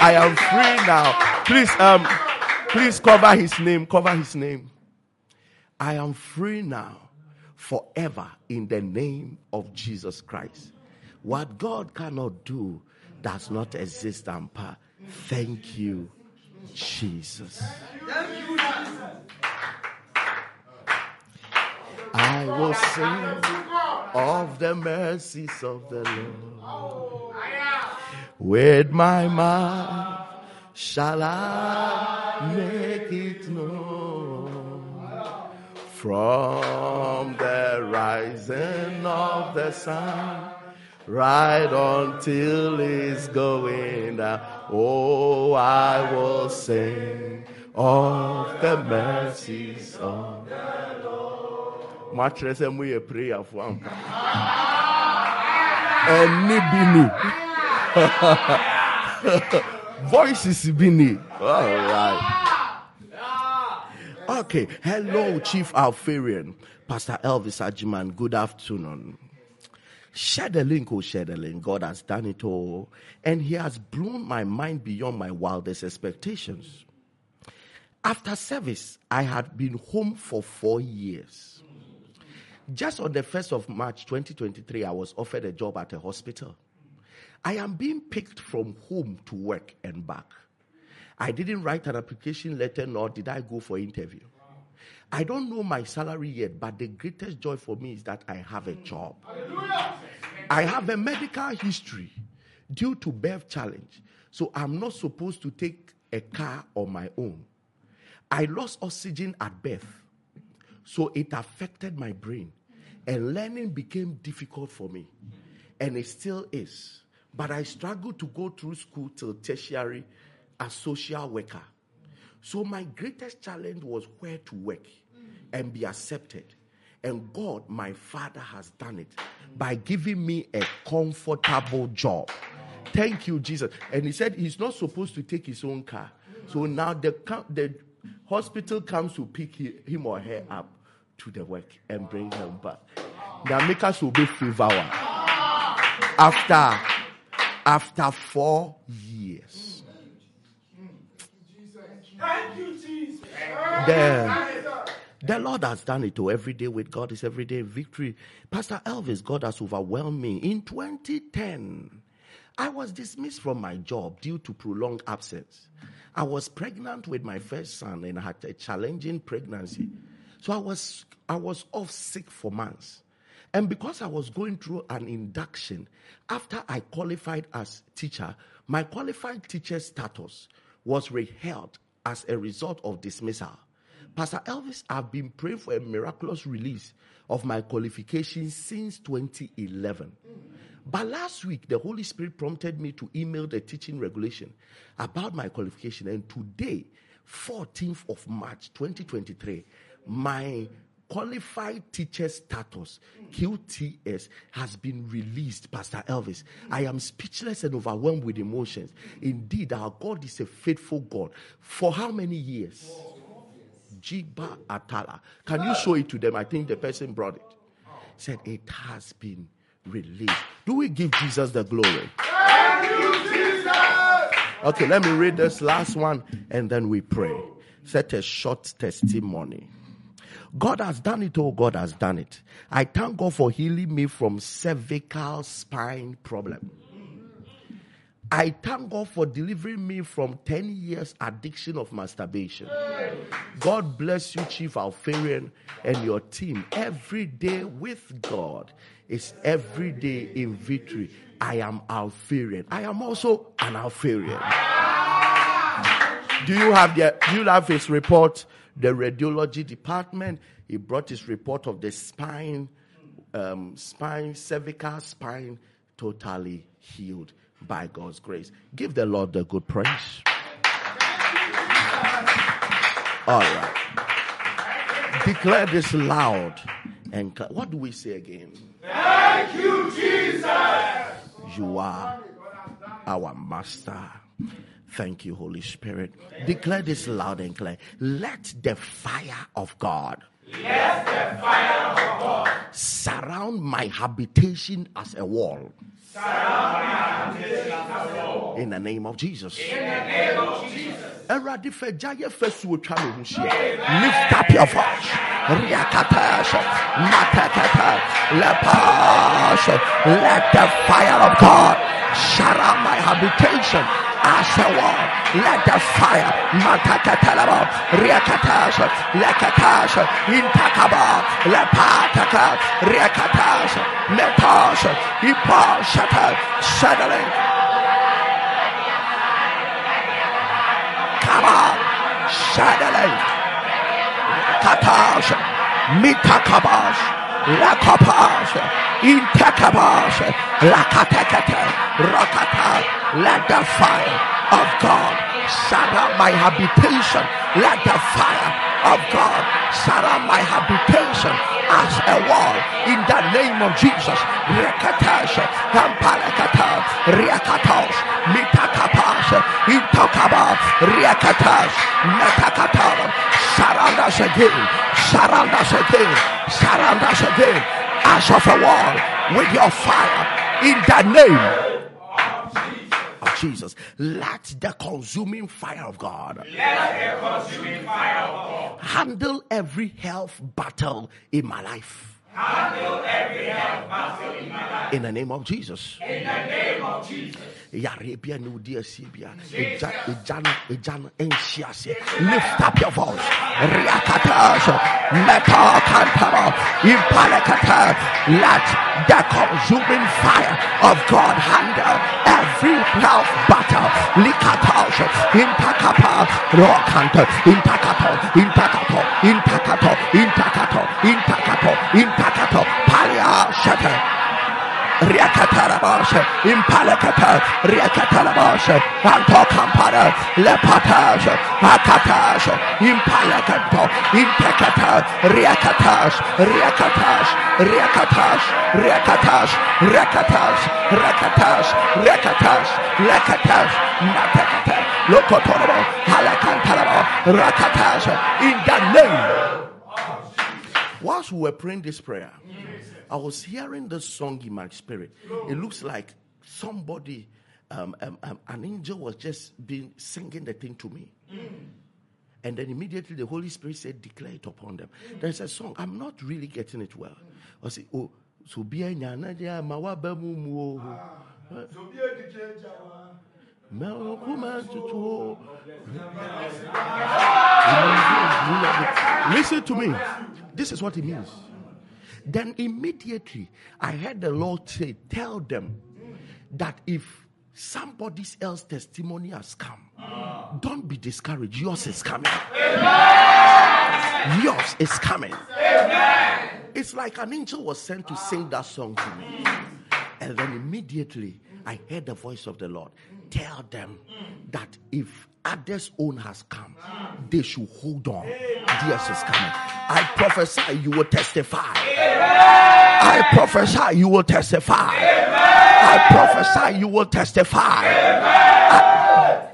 I am free now. Please, um, please cover his name. Cover his name. I am free now, forever, in the name of Jesus Christ. What God cannot do does not exist power. Thank you, Jesus. I will sing of the mercies of the Lord. With my mouth shall I make it known. From the rising of the sun right until it's going down. Oh, I will sing of the mercies of the Lord. Mattress and we a prayer for him. And bini. Voices bini. All right. Okay. Hello, Chief Alpharian. Pastor Elvis Agyemang. Good afternoon. Share the link, oh, share the link. God has done it all. And He has blown my mind beyond my wildest expectations. After service, I had been home for four years. Just on the 1st of March 2023, I was offered a job at a hospital. I am being picked from home to work and back. I didn't write an application letter nor did I go for interview. I don't know my salary yet, but the greatest joy for me is that I have a job. I have a medical history due to birth challenge, so I'm not supposed to take a car on my own. I lost oxygen at birth, so it affected my brain, and learning became difficult for me, and it still is. But I struggled to go through school till tertiary as social worker. So my greatest challenge was where to work and be accepted. And God, my Father, has done it by giving me a comfortable job. Thank you, Jesus. And he said he's not supposed to take his own car. So now the, the hospital comes to pick him or her up to the work and bring them back. Now make us obey favor after after four years. Thank you, Jesus. The, the Lord has done it. To every day with God is every day victory. Pastor Elvis, God has overwhelmed me. In 2010, I was dismissed from my job due to prolonged absence. I was pregnant with my first son and had a challenging pregnancy. So I was I was off sick for months. And because I was going through an induction, after I qualified as teacher, my qualified teacher status was withheld as a result of dismissal. Pastor Elvis, I've been praying for a miraculous release of my qualification since 2011. But last week, the Holy Spirit prompted me to email the teaching regulation about my qualification. And today, 14th of March 2023, my qualified teacher status, QTS, has been released, Pastor Elvis. I am speechless and overwhelmed with emotions. Indeed, our God is a faithful God. For how many years? Jiba Atala. Can you show it to them? I think the person brought it. Said it has been released. Do we give Jesus the glory? Thank you, Jesus. Okay, let me read this last one and then we pray. Set a short testimony. God has done it, oh, God has done it. I thank God for healing me from cervical spine problem. I thank God for delivering me from 10 years addiction of masturbation. God bless you, Chief Alpharian, and your team. Every day with God is every day in victory. I am Alpharian. I am also an Alpharian. Do you have the do you have his report? The radiology department. He brought his report of the spine, um, spine, cervical spine, totally healed by God's grace. Give the Lord the good praise. All right. Declare this loud and cl- what do we say again? Thank you, Jesus. You are our master. Thank you, Holy Spirit. Declare this loud and clear. Let the fire of God. Let the fire of God surround my habitation as a wall. In the name of Jesus. in the name of Jesus. Awurade fagya yɛ fasuo me ho. Lift up your voice. Riakatasha, matakata, lepasha. Let the fire of God surround my habitation as a wall. Let the fire, matakatalaba, riakatasha, lekatasha, intakaba, lepataka, riakatasha, metasha, ipashata, settling. Come on, Shadalay, Katash, Mitakabash, Lakapash, Intakabash, Lakatakata, Rakata, let the fire of God surround my habitation. Let the fire of God surround my habitation as a wall. In the name of Jesus. Rekatash, Kampalakata, Riakatos, Mitakapash, Intokaba, Riakatas. Surround us again, surround us again, surround us again as of a wall with your fire in the name of Jesus. Let the consuming fire of God Let the consuming fire of God handle every health battle in my life. Handle every health battle in my life. In the name of Jesus. In the name of Jesus. Yare bia ne wodi asie bia egya egya no egya no ɛnhyi aseɛ lift up your voice. Riakatas meta kantara. Impalekata. Let the consuming fire of God handle every health battle. Likatas intakapa rokanta. Intakato intakato intakato intakato intakato intakato shata. Riakatarabasha, Impalakata, Riakatarabasha, Antokampara, Lepatasha, Akatasha, Impalakato, Impakata, Riakatash, Riakatash, Riakatash, Riakatash, Riakatash, Rakatash, Riakatash, Lakatash, Matakata, Lokotorabo, Halakantarabo, Rakatash, in the name. Whilst we were praying this prayer, I was hearing this song in my spirit. It looks like somebody, um, um, um, an angel was just being singing the thing to me. And then immediately the Holy Spirit said, Declare it upon them. There's a song, I'm not really getting it well. I say, Oh, so be a nyana dia mawa ba mu mu o. Ma o kuma tutu o. Listen to me. This is what it means. Then immediately I heard the Lord say, Tell them that if somebody else's testimony has come, don't be discouraged. Yours is coming. Yours is coming. It's like an angel was sent to sing that song to me. And then immediately I heard the voice of the Lord tell them that if others' own has come, they should hold on. Theirs is coming. I prophesy you will testify. I prophesy you will testify. I prophesy you will testify. I-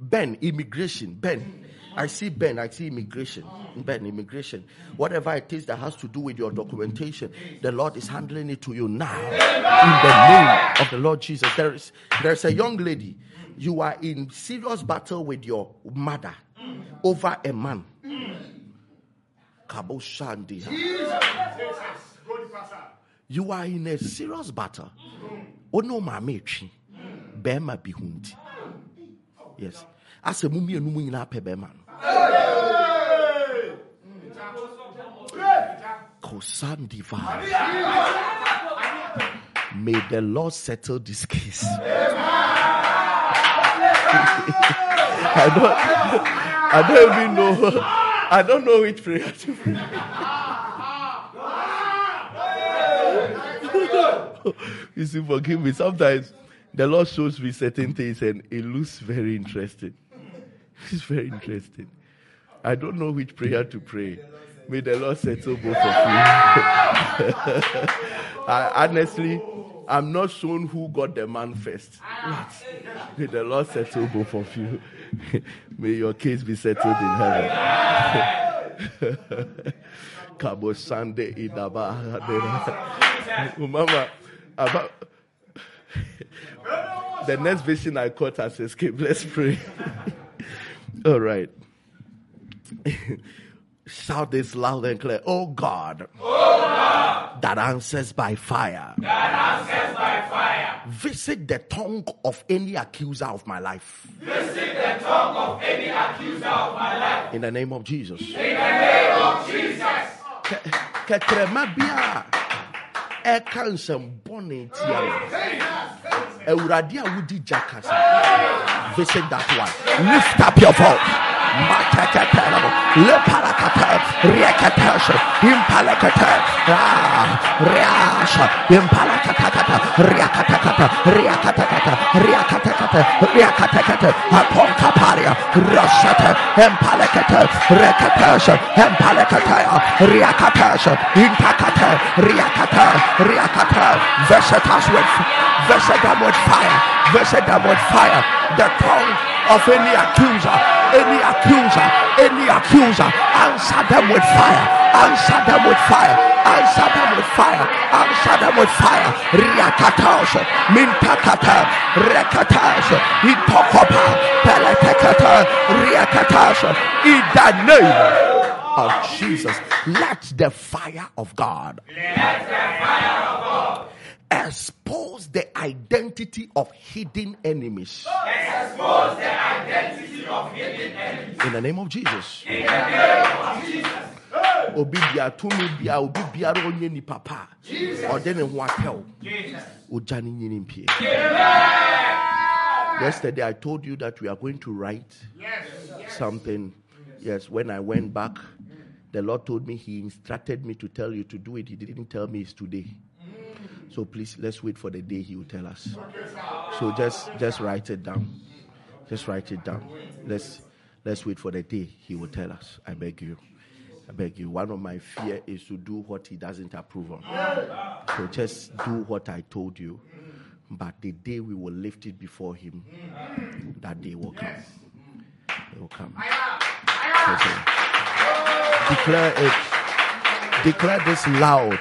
ben, immigration, Ben. I see Ben, I see immigration. Ben, immigration. Whatever it is that has to do with your documentation, the Lord is handling it to you now. In the name of the Lord Jesus. There is there's a young lady. You are in serious battle with your mother over a man. You are in a serious battle. Ono mame twi. Bema bi ho. Yes. Asɛ mu mmienu mu nyinaa pɛ bɛrima no. Kosandiva. May the Lord settle this case. I don't, I don't even know. I don't know which prayer to pray. you see, forgive me. Sometimes the Lord shows me certain things and it looks very interesting. It's very interesting. I don't know which prayer to pray. May the Lord settle both of you. I, honestly, I'm not shown who got the man first. What? May the Lord settle both of you. May your case be settled in heaven. Kabo Sunday Idaba. Mama, about the next vision I caught has escaped. Let's pray. All right. Shout this loud and clear. Oh God. Oh God. That answers by fire. That answers by fire. Visit the tongue of any accuser of my life. Visit the tongue of any accuser of my life. In the name of Jesus. In the name of Jesus. Awurade a wodi gya kasa. Visit that one. Lift up your voice. Matakatarabo, Leparakata, Riakatasha, Impalakata, ah, Riasha, Impalakatakata, Riakatakata, Riakatakata, Riakatakata, Riakatakata, Aponkaparia, Rosata, Impalakata, Rekatasha, Impalakataya, Riakatasha, Impakata, Riakata, Riakata, visit us with, them with fire, them with fire, the tongue of any accuser, any accuser, any accuser, answer them with fire, answer them with fire, answer them with fire, answer them with fire. Riakatasha, Mintakata, Rekatasha, Itokopa, Peletekata, Riakatasha, in the name of Jesus, let the fire of God. Let the fire of God expose the identity of hidden enemies. expose the identity of hidden enemies. In the name of Jesus. In the name of Jesus. Obi bia tumi bia obi biara onye nipa pa. Ɔde ne ho. Jesus. Ogya ne nyini mpie. Yesterday I told you that we are going to write something. Yes, when I went back, the Lord told me He instructed me to tell you to do it. He didn't tell me it's today. So please let's wait for the day He will tell us. So just just write it down. Just write it down. Let's let's wait for the day He will tell us. I beg you. I beg you. One of my fear is to do what He doesn't approve of. So just do what I told you. But the day we will lift it before Him, that day will come. It will come. Declare it. Declare this loud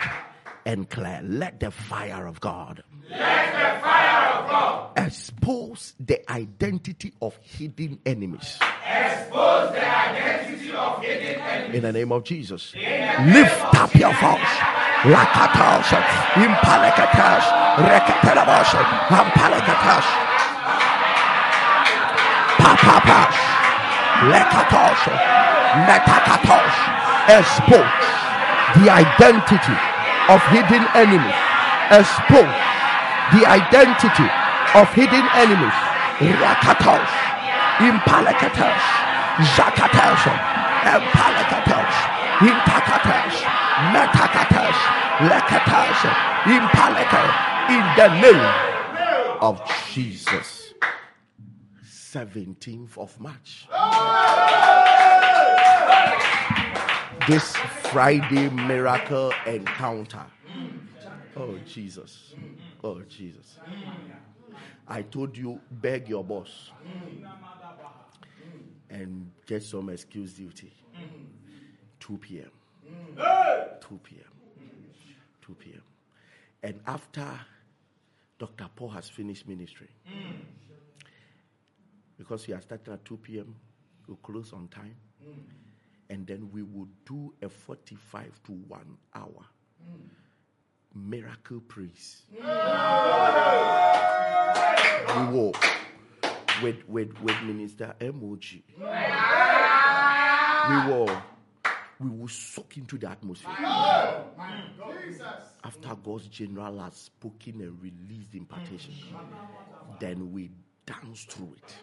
and clear. Let the fire of God Let the fire of God expose the identity of hidden enemies. expose the identity of hidden enemies. In the name of Jesus. Lift up your voice. Lakatash, impalekatash, rekatelabash, ampalekatash. Papapash, lekatash, metakatash. Expose the identity of hidden enemies. Expose the identity of hidden enemies. Rakatash, impalekatash, zakatash, impalekatash, impakatash, metakatash, lekatash, impalekatash. In the name of Jesus. 17th of March. This Friday miracle encounter. Oh, Jesus. Oh, Jesus. I told you, beg your boss. and get some excuse duty. 2 p.m. 2 p.m. 2 p.m. And after Dr. Paul has finished ministry, because we are starting at 2 p.m., we'll close on time. And then we will do a 45 to 1 hour miracle praise. we will with with with Minister MOG. We will we will soak into the atmosphere. After God's general has spoken and released impartation, then we dance through it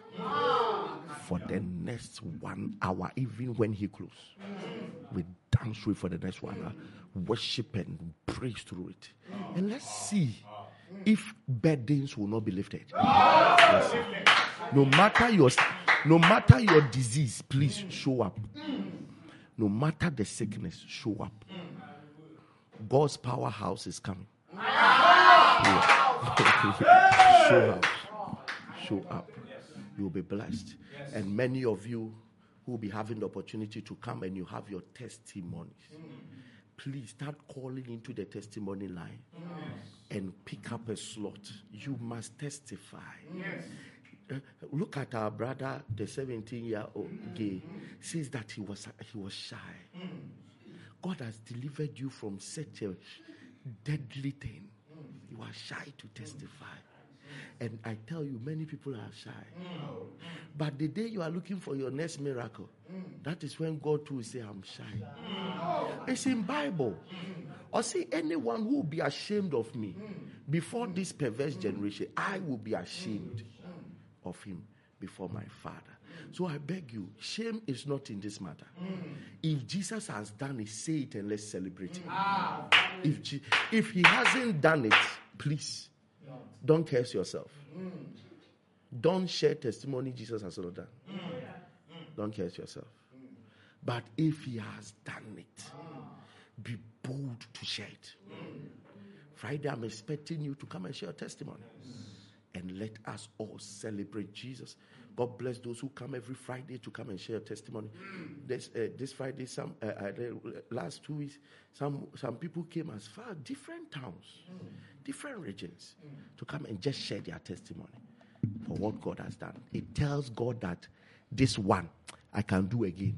for the next one hour, even when he closes. We dance through it for the next one hour, worship and praise through it. And let's see if burdens will not be lifted. Yes. No matter your no matter your disease, please show up. No matter the sickness, show up. God's powerhouse is coming. show up. Show up. You'll be blessed. And many of you who will be having the opportunity to come and you have your testimonies. Please start calling into the testimony line and pick up a slot. You must testify. Uh, look at our brother, the 17 year old gay, says that he was, he was shy. God has delivered you from such a deadly thing. You are shy to testify. And I tell you, many people are shy. Mm. Mm. But the day you are looking for your next miracle, mm. that is when God will say, I'm shy. Oh. It's in Bible. Or see anyone who will be ashamed of me before this perverse generation, I will be ashamed of him before my Father. So I beg you, shame is not in this matter. If Jesus has done it, say it and let's celebrate him. Ah. If, if he hasn't done it, please don't curse yourself. Don't share testimony Jesus has not done. Don't curse yourself. But if he has done it, be bold to share it. Friday, I'm expecting you to come and share your testimony. And let us all celebrate Jesus. God bless those who come every Friday to come and share testimony. This uh, this Friday, some uh, uh, last two weeks, some some people came as far different towns, different regions, to come and just share their testimony for what God has done. It tells God that this one I can do again.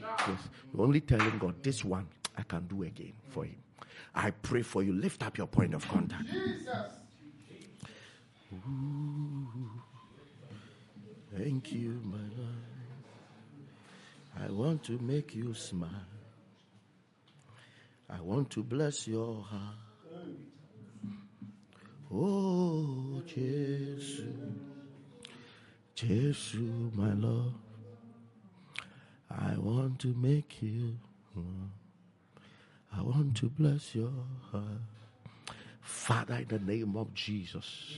Yes, you're only telling God this one I can do again for Him. I pray for you. Lift up your point of contact. Ooh. Thank you, my Lord. I want to make you smile. I want to bless your heart. Oh, Jesus, Jesus, my Lord. I want to make you. I want to bless your heart. Father, in the name of Jesus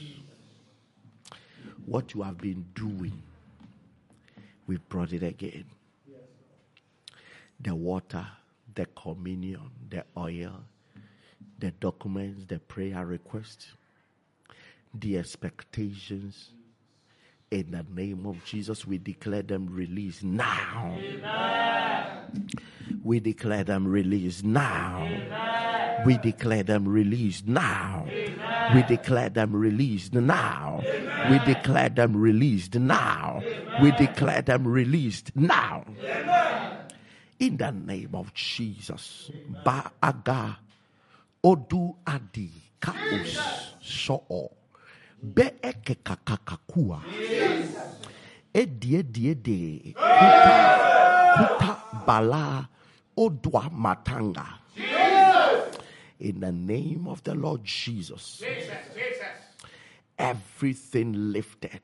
what you have been doing, we brought it again. The water, the communion, the oil, the documents, the prayer requests, the expectations. In the name of Jesus, we declare them released now. Amen. We declare them released now. Amen. We declare them released now. Amen. We declare them released now. We declare them released now. We declare them released now. In the name of Jesus. Ba'aga odu adi kaus so'o. Be eke kakakakua. Edi edi edi. Kuta, kuta bala odwa matanga. In the name of the Lord Jesus. Jesus, Jesus everything lifted.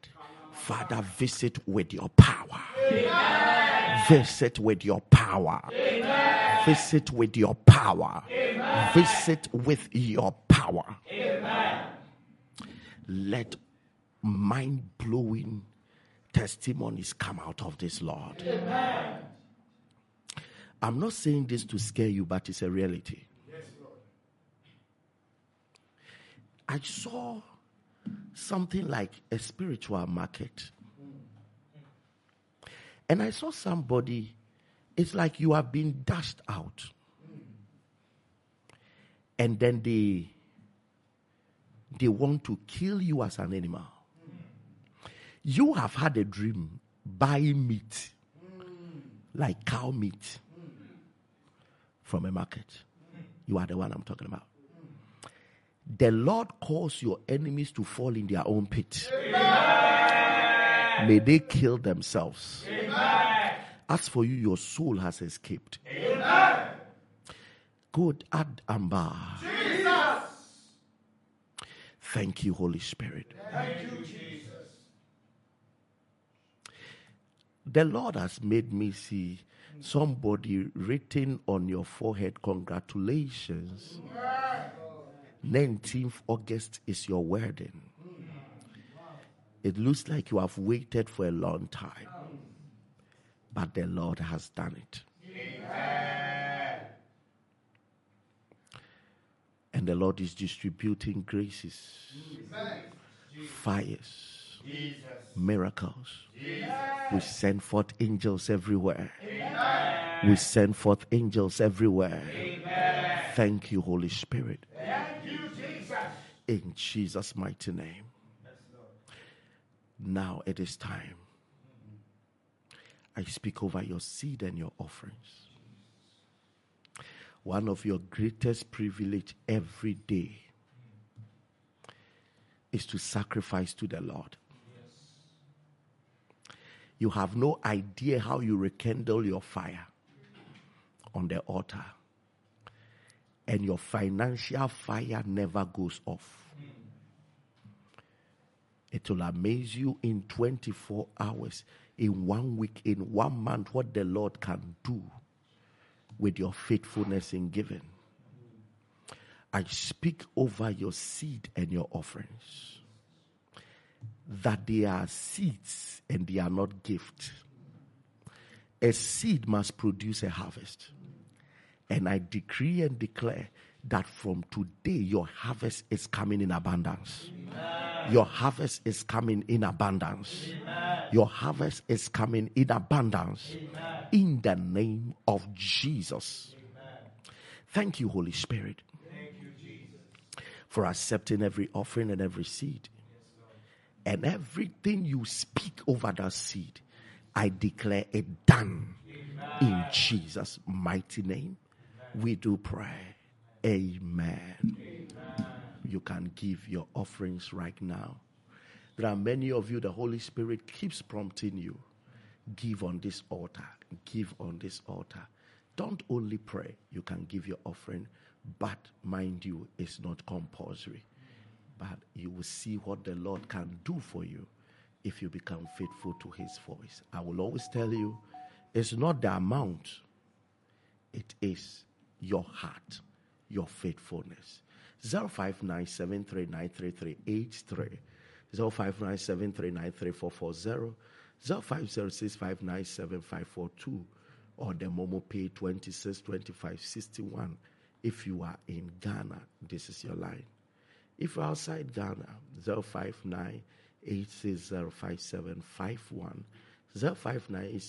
Father, visit with your power. Amen. Visit with your power. Amen. Visit with your power. Amen. Visit with your power. Let mind blowing testimonies come out of this, Lord. I'm not saying this to scare you, but it's a reality. Yes, I saw something like a spiritual market. And I saw somebody, it's like you have been dashed out. And then they they want to kill you as an animal. You have had a dream buying meat, like cow meat, from a market. You are the one I'm talking about. The Lord calls your enemies to fall in their own pit. May they kill themselves. As for you, your soul has escaped. Good Ad Amba. Thank you, Holy Spirit. Thank you, Jesus. The Lord has made me see somebody written on your forehead, Congratulations. 19th August is your wedding. It looks like you have waited for a long time, but the Lord has done it. And the Lord is distributing graces, fires, Jesus. miracles. We send forth angels everywhere. We send forth angels everywhere. Thank you, Holy Spirit. In Jesus' mighty name. Now it is time. I speak over your seed and your offerings. One of your greatest privilege every day is to sacrifice to the Lord. You have no idea how you rekindle your fire on the altar, and your financial fire never goes off. It will amaze you in 24 hours, in one week, in one month, what the Lord can do with your faithfulness in giving. I speak over your seed and your offerings that they are seeds and they are not gifts. A seed must produce a harvest. And I decree and declare that from today your harvest is coming in abundance. Your harvest is coming in abundance. Your harvest is coming in abundance. In the name of Jesus. Thank you, Holy Spirit, you, for accepting every offering and every seed. And everything you speak over that seed, I declare it done. In Jesus' mighty name, we do pray. Amen. You can give your offerings right now. There are many of you, the Holy Spirit keeps prompting you. Give on this altar. Give on this altar. Don't only pray, you can give your offering, but mind you, it's not compulsory. But you will see what the Lord can do for you if you become faithful to His voice. I will always tell you, it's not the amount, it is your heart, your faithfulness. 0597393383 0597393440 0506597542 or the Momo Pay 262561 if you are in Ghana this is your line. If you're outside Ghana 059 8605751 059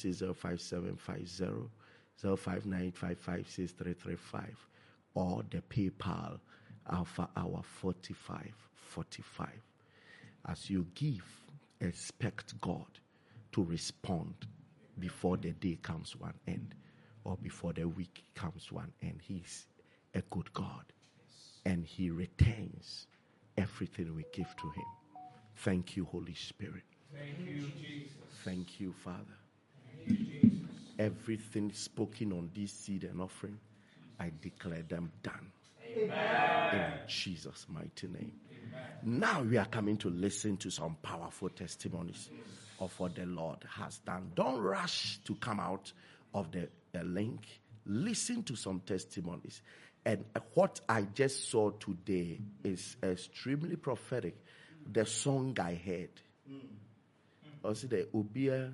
059556335 or the PayPal Alpha Hour 4545. As you give, expect God to respond before the day comes to an end or before the week comes to an end. He's a good God and He retains everything we give to Him. Thank you, Holy Spirit. Thank you, Jesus. Thank you, Father. Thank you, Jesus. Everything spoken on this seed and offering, I declare them done. Amen. In Jesus' mighty name. Now we are coming to listen to some powerful testimonies of what the Lord has done. Don't rush to come out of the, the link. Listen to some testimonies. And what I just saw today is extremely prophetic. The song I heard. Also, the Ubia.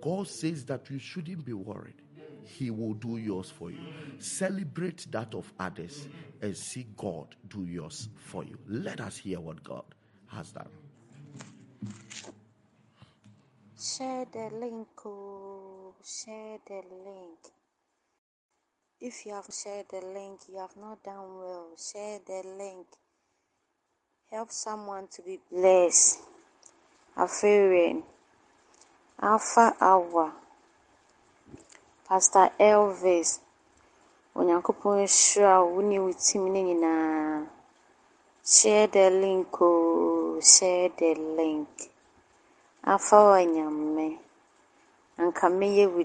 God says that you shouldn't be worried. He will do yours for you. Celebrate that of others and see God do yours for you. Let us hear what God has done. share the link, oh, share the link. If you have shared the link, you have not done well. Share the link. Help someone to be blessed. Afering. Alpha Hour. Pastor Elvis. Onyankopɔn hyira wo ne wo nyinaa. Share the link oh, share the link. Afa wa nyame. Anka meyɛ wo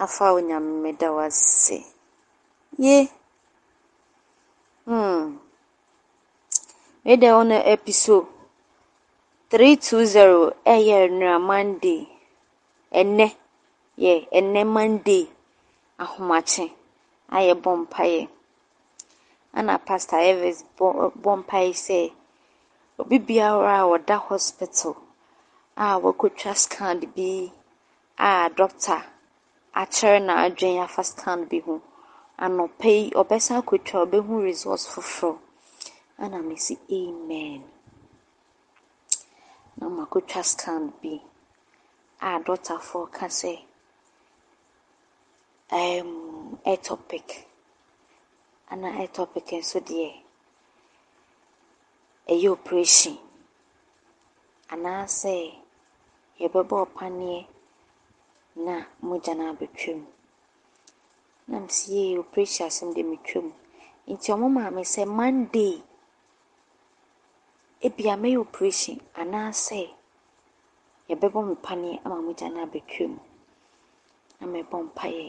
afa onyame meda ye hmm wo no episode 320 ɛyɛ nnura monday ɛnɛ yɛ ɛnɛ monday ahomakye a yɛbɔ ana pastor evans bɔ sɛ obi biara a wɔda hospital a wɔkɔtwa scan bi a doctor akyerɛ n'adwene afa scan bi ho. Anɔpa yi, ɔbɛsan akɔtwa ɔbɛhu results foforɔ. Ɛna mesi amen. Na makɔtwa scan bi a dɔktafoɔ ka sɛ um, ectopic. Ɛna ectopic nso deɛ, ɛyɛ operation. Anaasɛ yɛbɛbɔ ɔpaneɛ na mogya no abɛtwam. Na mesi yee operation asɛm deɛ metwam. Nti ɔmo maa me sɛ Monday ebia mɛyɛ operation anaasɛ yɛbɛbɔ me paneɛ ama mogya no abɛtwam. Na mebɔ mpaeɛ.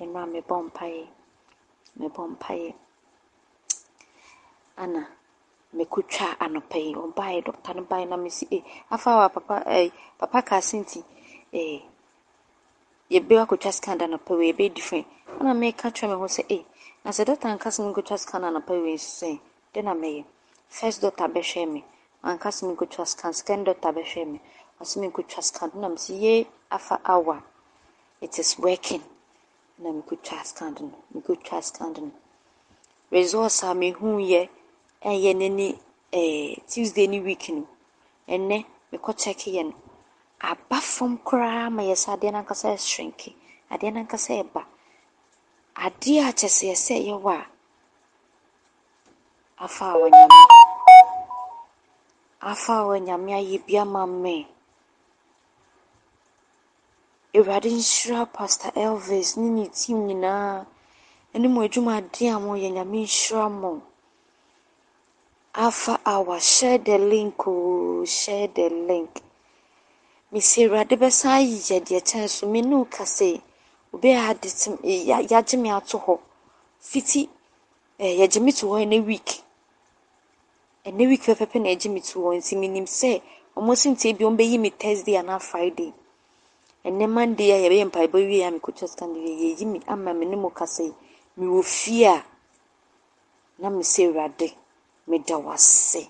Ɛno a mebɔ mpaeɛ. Mebɔ mpaeɛ. Ana mekɔtwa anɔpa yi. Ɔbaeɛ, dɔkta no baeɛ na mesi ee afa wa papa ɛɛ papa kaa se nti ɛɛ yɛbɛ akɔtwa scan da anɔpa wei ɛbɛyɛ different ɛna meka kyerɛ me ho sɛ eh na sɛ dɔkta anka sɛ menkɔtwa scan anɔpa wei nso sɛ dɛn na mɛyɛ first doctor bɛhwɛ me anka sɛ menkɔtwa scan second-daughter bɛhwɛ me ɔsɛ menkɔtwa scan na mesi ye afa awa. It is working. Na mekɔtwa scan no mekɔtwa scan no results a mehu yɛ ɛyɛ n'ani ɛɛ tuesday ne week no ɛnɛ mekɔ check yɛ no aba fam koraa ma yɛsɛ adeɛ no ankasa ɛhyerenke adeɛ no ankasa ɛba adeɛ a kyɛ sɛ yɛsɛ afa a wɔnyame afa a wɔnyame ayɛ bi ama me. Awurade nhyira pastor elvis ne ne team nyinaa. Ɛne mo adwumaden a moyɛ nyame nhyira mo. Afa awa share the link o oh, share the link. Mesi Awurade bɛsan ayɛ deɛ kyɛn so. Me ne wo kasa yi, obɛyɛ ade te yɛagye me ato hɔ. Fiti ɛɛ yɛgye me to hɔ ɛnɛ week. Ɛnɛ week pɛpɛɛpɛ na yɛgye me to hɔ nti menim sɛ ɔmo si ntie bi ɔmo bɛyi me Thursday anaa Friday. Ɛnɛ Monday a yɛbɛyɛ mpaebɔ wie a mekɔtwa scan wie yɛyi me ama me ne mo kasa yi. Mewɔ fie a na mesi Awurade meda wo ase.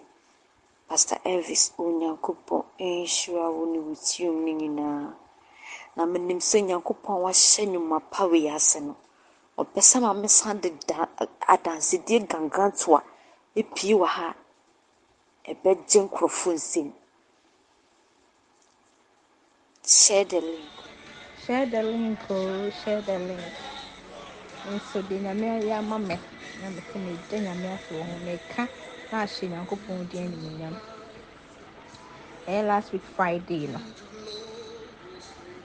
Pastor Elvis Onyankopɔn nhyira wo ne wo tirim no nyinaa. Na menim sɛ Nyankopɔn a wahyɛ nnwuma pa wei ase no, ɔbɛsa ma mesan de da adansedie gangantoa epie wɔ ha a ɛbɛgye nkurɔfoɔ nsam. Share the link. Share the link oh, share the link. Nso de nyame ayɛ ama me. Na mete megye nyame ase wɔ ho. Meka na ahyɛ nyankopɔn din animuonyam ɛyɛ last week friday no.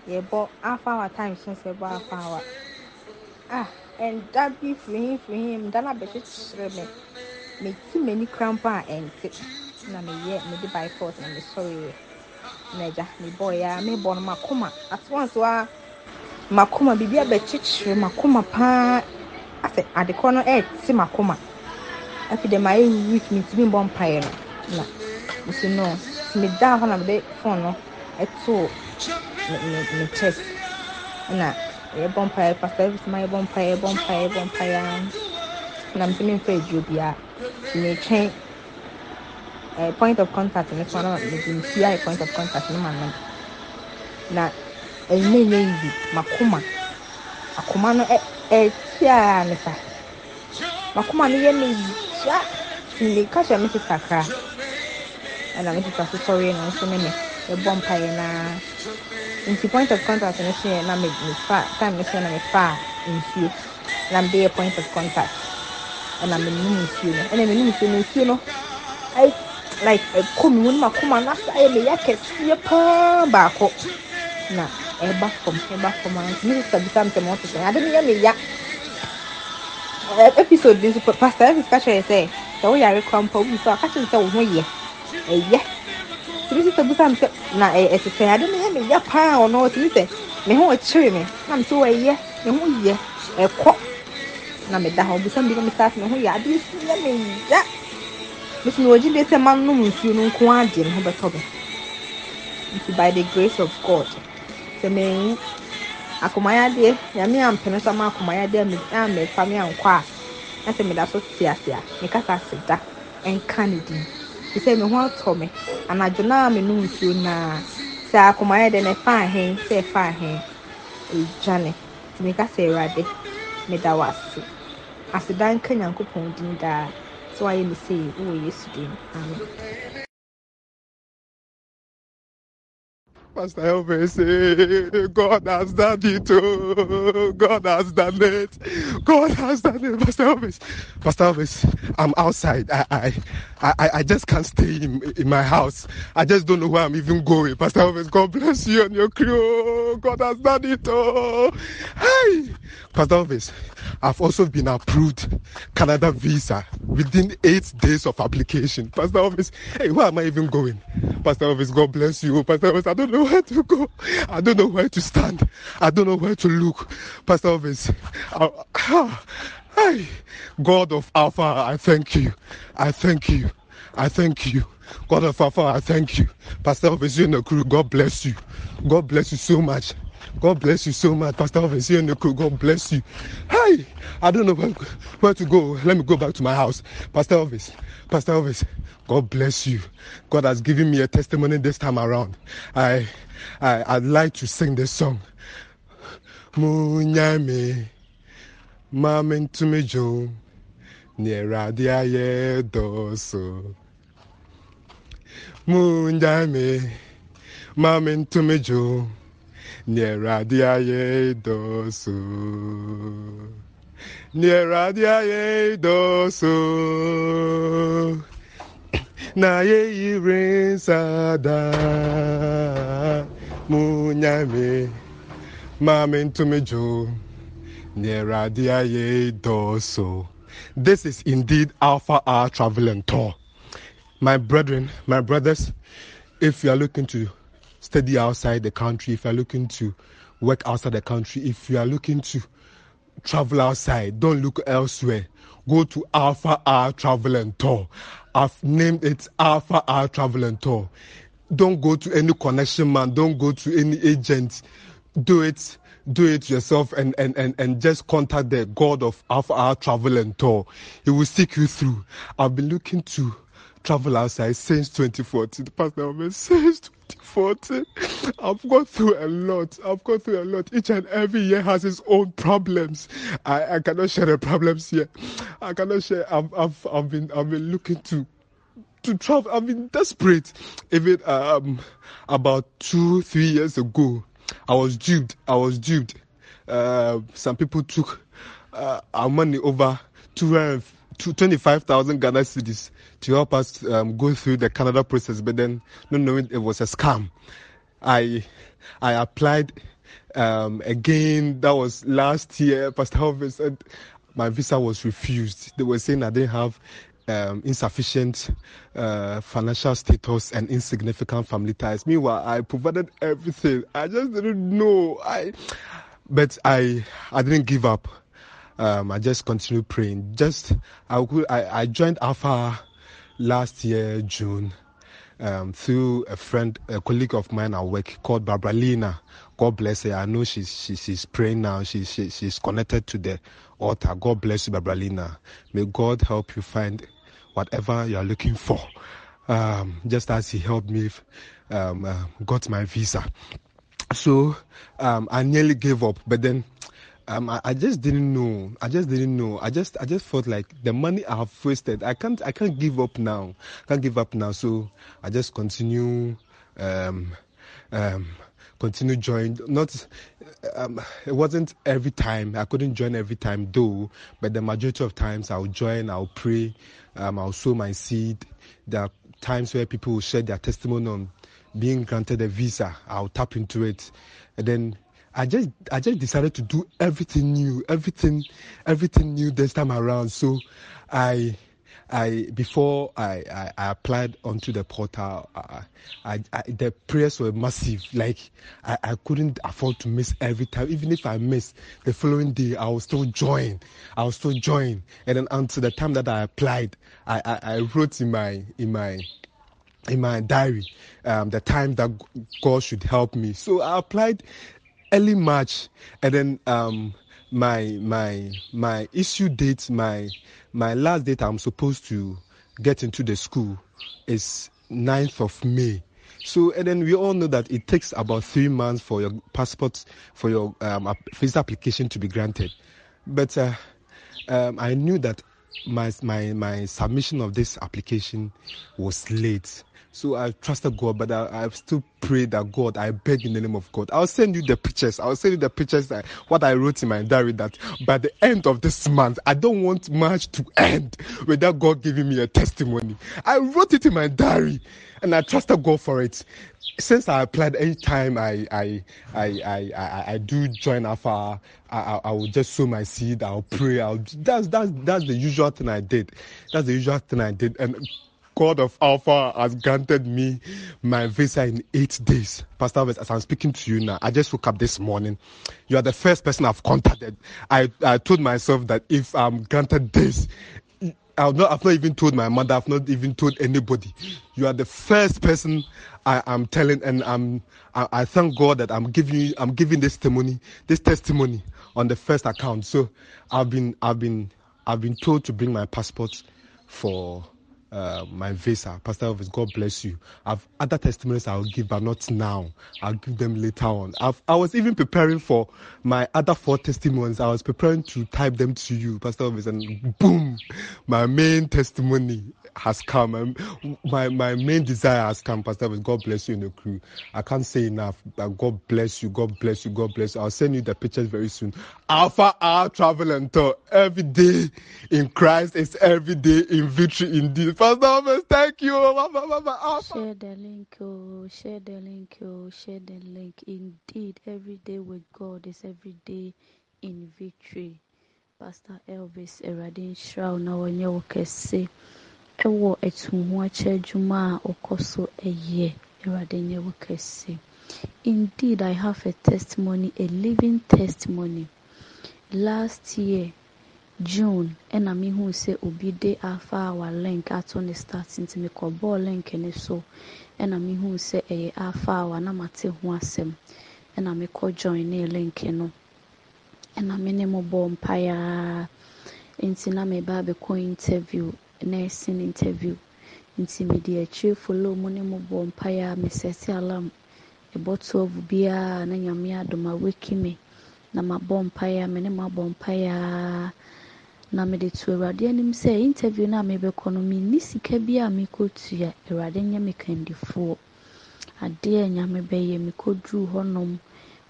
Yɛbɔ half hour time so sɛ ɛbɔ half hour. Ah ɛnda bi firi firi hin da no abɛkyekyere me. Meti m'ani kora mpo a ɛnte na meyɛ mede by force na mesɔreɛ na agya mebɔɔyɛ a mebɔ no makoma at once wa makoma biribi abɛkyekyere makoma paa asɛ adekorɔ no ɛɛte makoma afei dɛm ayɛ weak mentumi mbɔ mpaeɛ no na nso no medaa hɔ na mede phone no ɛtoo me me me chest ɛna yɛbɔ mpaeɛ pastor every time yɛbɔ mpaeɛ yɛbɔ mpaeɛ yɛbɔ mpaeɛ na mentumi mfa aduro biara nti metwɛn ɛɛ point of contact no so na mede nsuo ayɛ point of contact no ma nom na ɛnyɛ nyɛ yibi makoma akoma no ɛtia ne sa makoma no yɛ ne yi hyia meka kyerɛ me kra ɛna me sista so sɔre no nso ne me ɛbɔ mpaeɛ naa nti point of contact no so yɛ na me me fa time no so yɛ na me fa nsuo na me de yɛ point of contact. Ɛna me num nsuo no ɛna me num nsuo no nsuo no like eh, ɛkɔm wɔn mu akɔm anasa ayɛ eh, ne yɛ kɛseɛ paa baako. Na eh, ɛba fam ɛba fam a ah, minister bisa ntɛm ɔte sɛ ade ne yɛ ne ya. Episode bi nso pastor ebi ka kyerɛ sɛ sɛ wo yare kora mpa obi so a ka kyerɛ sɛ wo ho yɛ. Ɛyɛ minister bisa ntɛm na ɛte sɛ ade ne yɛ ne ya paa ɔno ɔte ne sɛ me ho ɔkyere me na me sɛ wɔyɛ me ho yɛ ɛkɔ. Na meda hɔ bisa bi na me sa me ho yɛ ade ne yɛ ne ya mi si mi wɔ gyi de sɛ ma nom nsuo no nko mi nti by the grace of god. Sɛ mi nwu akomayadeɛ nyame ampene sɛ ma akomayadeɛ a mi a mi fa mi ankɔ a na sɛ mi da so te ase a mi kasa ase da ɛnka ne din te sɛ me ho atɔ me? No a menom nsuo naa sɛ akoma yɛ dɛ na ɛfa ahen sɛ ɛfa ahen ɛdwane nti meka sɛ awurade meda wo ase aseda nka nyankopɔn din daa sɛ wayɛ me sei wowɔ yesu din amen Pastor Elvis, eh, God has done it. Oh, God has done it. God has done it. Pastor Elvis, Pastor Elvis, I'm outside. I, I, I, I just can't stay in, in my house. I just don't know where I'm even going. Pastor Elvis, God bless you and your crew. Oh, God has done it. Oh, hey, Pastor Elvis, I've also been approved Canada visa within eight days of application. Pastor Elvis, hey, where am I even going? Pastor Elvis, God bless you. Pastor Elvis, I don't know where to go. I don't know where to stand. I don't know where to look. Pastor Elvis, I, ah, hey, God of Alpha, I thank you. I thank you. I thank you. God of Alpha, I thank you. Pastor you the crew, God bless you. God bless you so much. God bless you so much, Pastor you the crew. God bless you. Hey, I don't know where, where to go. Let me go back to my house. Pastor Elvis, Pastor Elvis, God bless you. God has given me a testimony this time around. I, I, I'd like to sing this song. Munyame, mame ntumejo, nyerade aye doso. Munyame, mame ntumejo, nyerade aye doso. Nyerade aye doso. na ye yiri nsada munyame mame ntumejo nyerade aye doso this is indeed alpha hour traveling tour my brethren my brothers if you are looking to study outside the country if you are looking to work outside the country if you are looking to travel outside. Don't look elsewhere. Go to Alpha Hour Travel and Tour. I've named it Alpha Hour Travel and Tour. Don't go to any connection man. Don't go to any agent. Do it. Do it yourself and, and, and, and just contact the God of Alpha Hour Travel and Tour. He will seek you through. I've been looking to travel outside since 2014. The pastor Ahmed, since 2014. I've gone through a lot. I've gone through a lot. Each and every year has its own problems. I, I cannot share the problems here. I cannot share. I've, I've, I've been I've been looking to to travel. I've been desperate. Even um about two three years ago, I was duped. I was duped. Uh, some people took uh, our money over 200 to 25,000 Ghana cedis to help us um, go through the Canada process, but then not knowing it was a scam. I I applied um, again. That was last year. Pastor Elvis said my visa was refused. They were saying I didn't have um, insufficient uh, financial status and insignificant family ties. Meanwhile, I provided everything. I just didn't know. I, but I I didn't give up. Um, I just continue praying. Just I, could, I I joined Alpha last year June um, through a friend, a colleague of mine at work called Barbara Lina. God bless her. I know she's she, she's praying now. She, she she's connected to the altar. God bless you, Barbara Lina. May God help you find whatever you are looking for. Um, just as He helped me, um, uh, got my visa. So um, I nearly gave up, but then um, I, I just didn't know. I just didn't know. I just I just felt like the money I have wasted. I can't I can't give up now. I can't give up now. So I just continue um, um, continue join. Not um, it wasn't every time. I couldn't join every time though, but the majority of times I'll join. I'll pray. Um, I'll sow my seed. There are times where people will share their testimony on being granted a visa. I'll tap into it, and then I just I just decided to do everything new, everything everything new this time around. So I I before I, I, I applied onto the portal, I, I, I, the prayers were massive. Like I, I couldn't afford to miss every time. Even if I miss the following day, I will still join. I will still join. And then until the time that I applied, I, I, I wrote in my in my in my diary um, the time that God should help me. So I applied early March, and then um, my my my issue date, my my last date I'm supposed to get into the school is 9th of May. So and then we all know that it takes about three months for your passport for your um, visa application to be granted. But uh, um, I knew that my my my submission of this application was late so I trusted God, but I, I still pray that God, I beg in the name of God. I'll send you the pictures. I'll send you the pictures that what I wrote in my diary that by the end of this month, I don't want March to end without God giving me a testimony. I wrote it in my diary and I trusted God for it. Since I applied, anytime I I I I I, I do join Alpha, I, I, I will just sow my seed. I'll pray. I'll that's that's that's the usual thing I did. That's the usual thing I did, and God of Alpha has granted me my visa in eight days. Pastor as I'm speaking to you now, I just woke up this morning. You are the first person I've contacted. I, I told myself that if I'm granted this, I've not, I've not even told my mother, I've not even told anybody. You are the first person I am telling, and I'm, I, I thank God that I'm giving I'm giving this testimony, this testimony on the first account. So I've been, I've been, I've been told to bring my passport for uh, my visa. Pastor Elvis, God bless you. I've other testimonies I'll give, but not now. I'll give them later on. I've, I was even preparing for my other four testimonies. I was preparing to type them to you, Pastor Elvis, and boom, my main testimony has come. Um, my my main desire has come, Pastor. God bless you in the crew. I can't say enough. But God bless you. God bless you. God bless you. I'll send you the pictures very soon. Alpha Hour travel and tour every day in Christ is every day in victory indeed. Pastor, thank you. Share the link, oh, share the link, oh, share the link. Indeed, every day with God is every day in victory. Pastor Elvis Eradin Shroud na wɔnyɛ wo kɛse wɔ atuho akyɛ adwuma a ɔkɔ so yɛ. Awurade nyɛ wo kɛse. Indeed, I have a testimony, a living testimony. Last year, June, ɛna mehu sɛ obi de Alpha Hour link ato ne start nti mekɔbɔɔ link no so ɛna mehu sɛ ɛyɛ Alpha Hour na mate ho asɛm ɛna mekɔ join ne link no ɛna me ne mo bɔɔ mpaeɛ nti na meba abɛkɔ interview nursing interview. Nti mede akyire follow mu ne mo bɔ mpaeɛ a mesɛte alarm. Ɛbɔ 12 biara na nyame adom a waki me. Na mabɔ mpaeɛ a me ne mo abɔ mpaeɛ a na mede to awurade anim sɛ interview no a mebɛkɔ no menni sika bi a mekɔtua awurade nyɛ me kandifoɔ. Adeɛ a nyame bɛyɛ mekɔduruu hɔnom.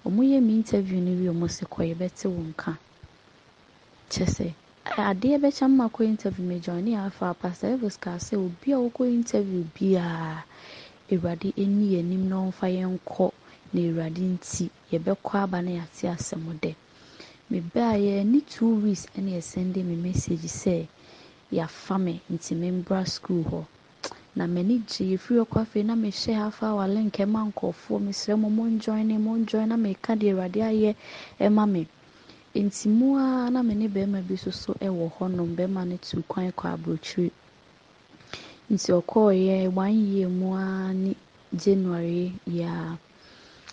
Ɔmo yɛ me interview no wie ɔmo se kɔ yɛbɛte wo nka. Kyɛ sɛ adeɛ bɛkyɛ mma kɔ interview mejoine afa pastor elvis kaa sɛ obi a wɔkɔ interview biara awurade ani anim na ɔmfa yɛn kɔ na awurade nti yɛbɛkɔ aba na yɛate asɛm dɛ. Mebaeɛ ne two weeks ɛna yɛsɛnde me message sɛ yɛafa me nti membra school hɔ. Na m'ani gye yɛfiri hɔ afei na mehyɛ afa awa link ma nkurɔfoɔ mesrɛ mo monjoin ne monjoin na meka deɛ awurade ayɛ ɛma me nti mu ara na me ne barima bi nso so wɔ hɔnom barima no tu kwan kɔ aburokyire. Nti ɔkɔɔeɛ one year mu ara ne january yi a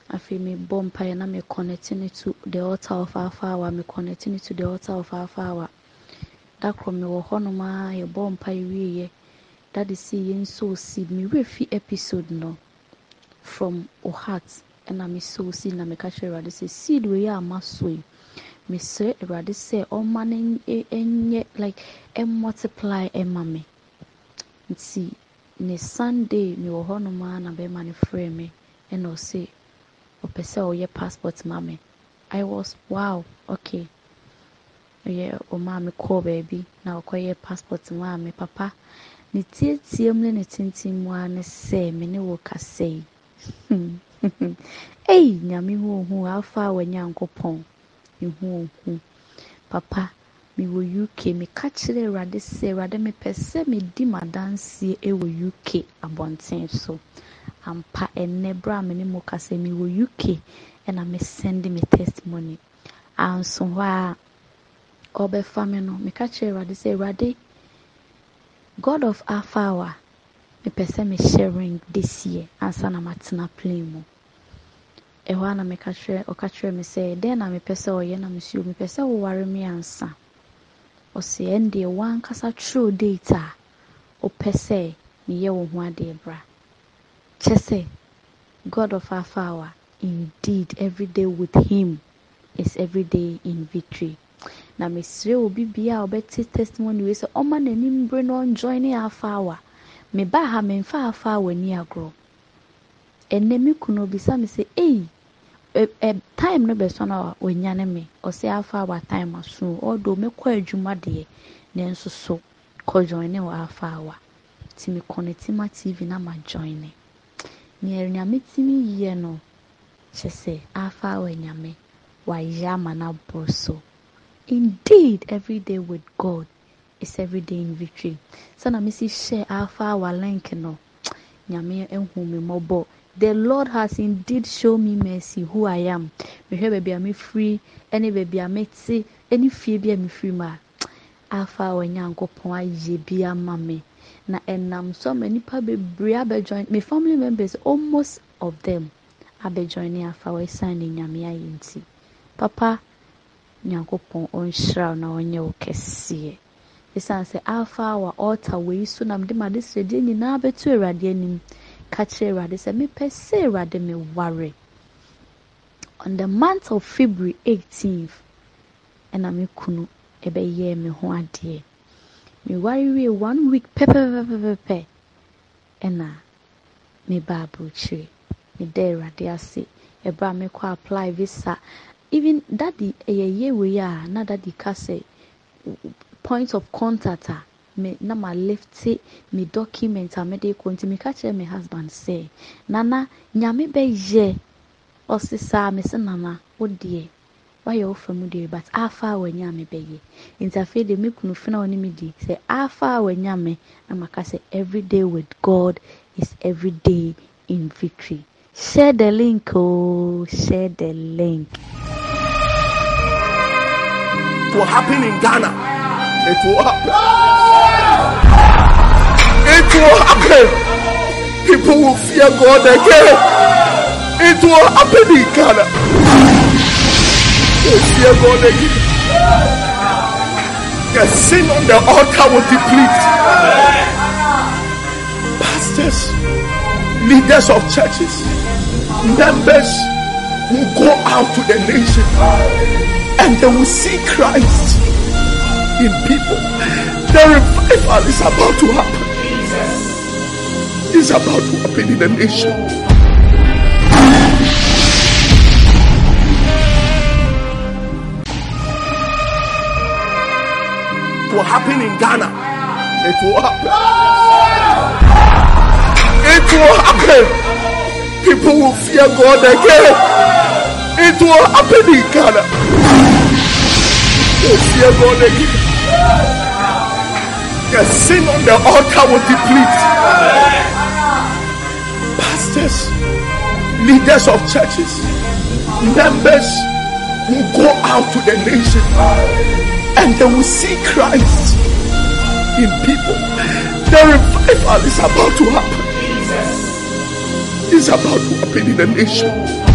afei mebɔ mpaeɛ na me connect ne to the altar of alpha hour me connect ne to the altar of hour da koro mewɔ hɔnom a yɛbɔ mpaeɛ wieɛ dade si yɛn sow seed. Mewura fi episode no from o heart ɛna me sow seed na meka kyerɛ awurade sɛ seed wei a ma so yi mesrɛ awurade sɛ ɔma no nyɛ like ɛmultiply ɛma me nti ne sunday mewɔ hɔnom a na bɛrima no frɛ me ɛna ɔse ɔpɛ sɛ ɔyɛ passport ma me i was wow okay. Ɔyɛ ɔmaa me kɔɔ baabi na ɔkɔyɛ passport maa me papa ne tietie mu ne ne tenten mu ara ne sɛ me ne wo kasa yi ei nyame hu ohu afa a wɔnyankopɔn ehu ohu papa mewɔ uk meka kyerɛ awurade sɛ awurade mepɛ sɛ medi m'adanseɛ wɔ uk abɔnten so. Ampa ɛnnɛ berɛ a me ne mo kasa mewɔ uk ɛna mesɛnde me testimony. Anso hɔ a ɔbɛfa me no meka kyerɛ awurade sɛ awurade god of afawa mepɛ sɛ mehyɛ ring this year ansa na matena plane mu ɛhɔ a na meka kyerɛ ɔka kyerɛ me sɛ dɛn na mepɛ sɛ ɔyɛ na mesuo mepɛ sɛ woware me ansa. Ɔsɛ ɛn deɛ wankasa twerɛ date a wopɛ sɛ meyɛ wo ho adeɛ bra. Kyɛ sɛ god of afawa indeed every day with him is every day in victory. Na mesrɛ obi bia a ɔbɛte testimony wei sɛ ɔma n'anim bere na ɔnjoin ne afawa mebaa ha memfa afawa ni agorɔ. Ɛnɛ me kunu obisa me sɛ ei time no bɛsɔ no a ɔnyane me. Ɔsɛ afa awa time aso ɔdo mɛkɔ adwuma deɛ nanso so kɔ join ne wɔ afa awa nti me connect ma tv na ma join ne. Nea nyame timi yɛ no kyɛ sɛ afa awa nyame wayɛ ama no aboro so. Indeed every day with god is every day in victory. Sana mesi hyɛ afa awa link no nyame ehu me mmɔbɔ the lord has indeed shown me mercy who i am. Mehwɛ baabi a mefiri ne baabi a mete ne fie bi a mefiri mu a afa a wɔnyankopɔn ayɛ bi ama me. Na ɛnam so ma nipa bebree abɛjoin me family members almost of them abɛjoin ne afa wɔ esan ne nyame ayɛ nti. Papa nyankopɔn ɔnhyira na ɔnyɛ wo kɛseɛ ɛsiane sɛ afa a ɔɔta wei so na mede ma de srɛdeɛ nyinaa bɛto awurade anim ka kyerɛ awurade sɛ mepɛ sɛ awurade me ware. On the month of february 18th ɛna me kunu ɛbɛyɛɛ me ho adeɛ. Meware wie one week pɛpɛpɛpɛpɛ ɛna meba aburokyire meda awurade ase. Ɛberɛ a mekɔ apply visa. Even dadi ɛyɛ yie wei a na dadi ka sɛ point of contact a me na ma lifte me document a mede kɔ nti meka kyerɛ me husband sɛ nana nyame bɛyɛ ɔse saa me se nana wo deɛ wayɛ wo fa mu deɛ but afa a wanya me bɛyɛ nti afei deɛ me kunu fena ɔne me di sɛ afa a wanya me na maka sɛ every day with god is every day in victory. Share the link oh share the link. Will happen in Ghana. It will happen. It will happen. People will fear God again. It will happen in Ghana. They will fear God again. The sin on the altar will deplete. Pastors, leaders of churches, members will go out to the nation and they will see Christ in people. The revival is about to happen. It's about to happen in the nation. It will happen in Ghana. It will happen. It will happen. People will fear God again. It will happen in Ghana. They will fear God again. The sin on the altar will deplete. Pastors, leaders of churches, members will go out to the nation and they will see Christ in people. The revival is about to happen. It's about to happen in the nation.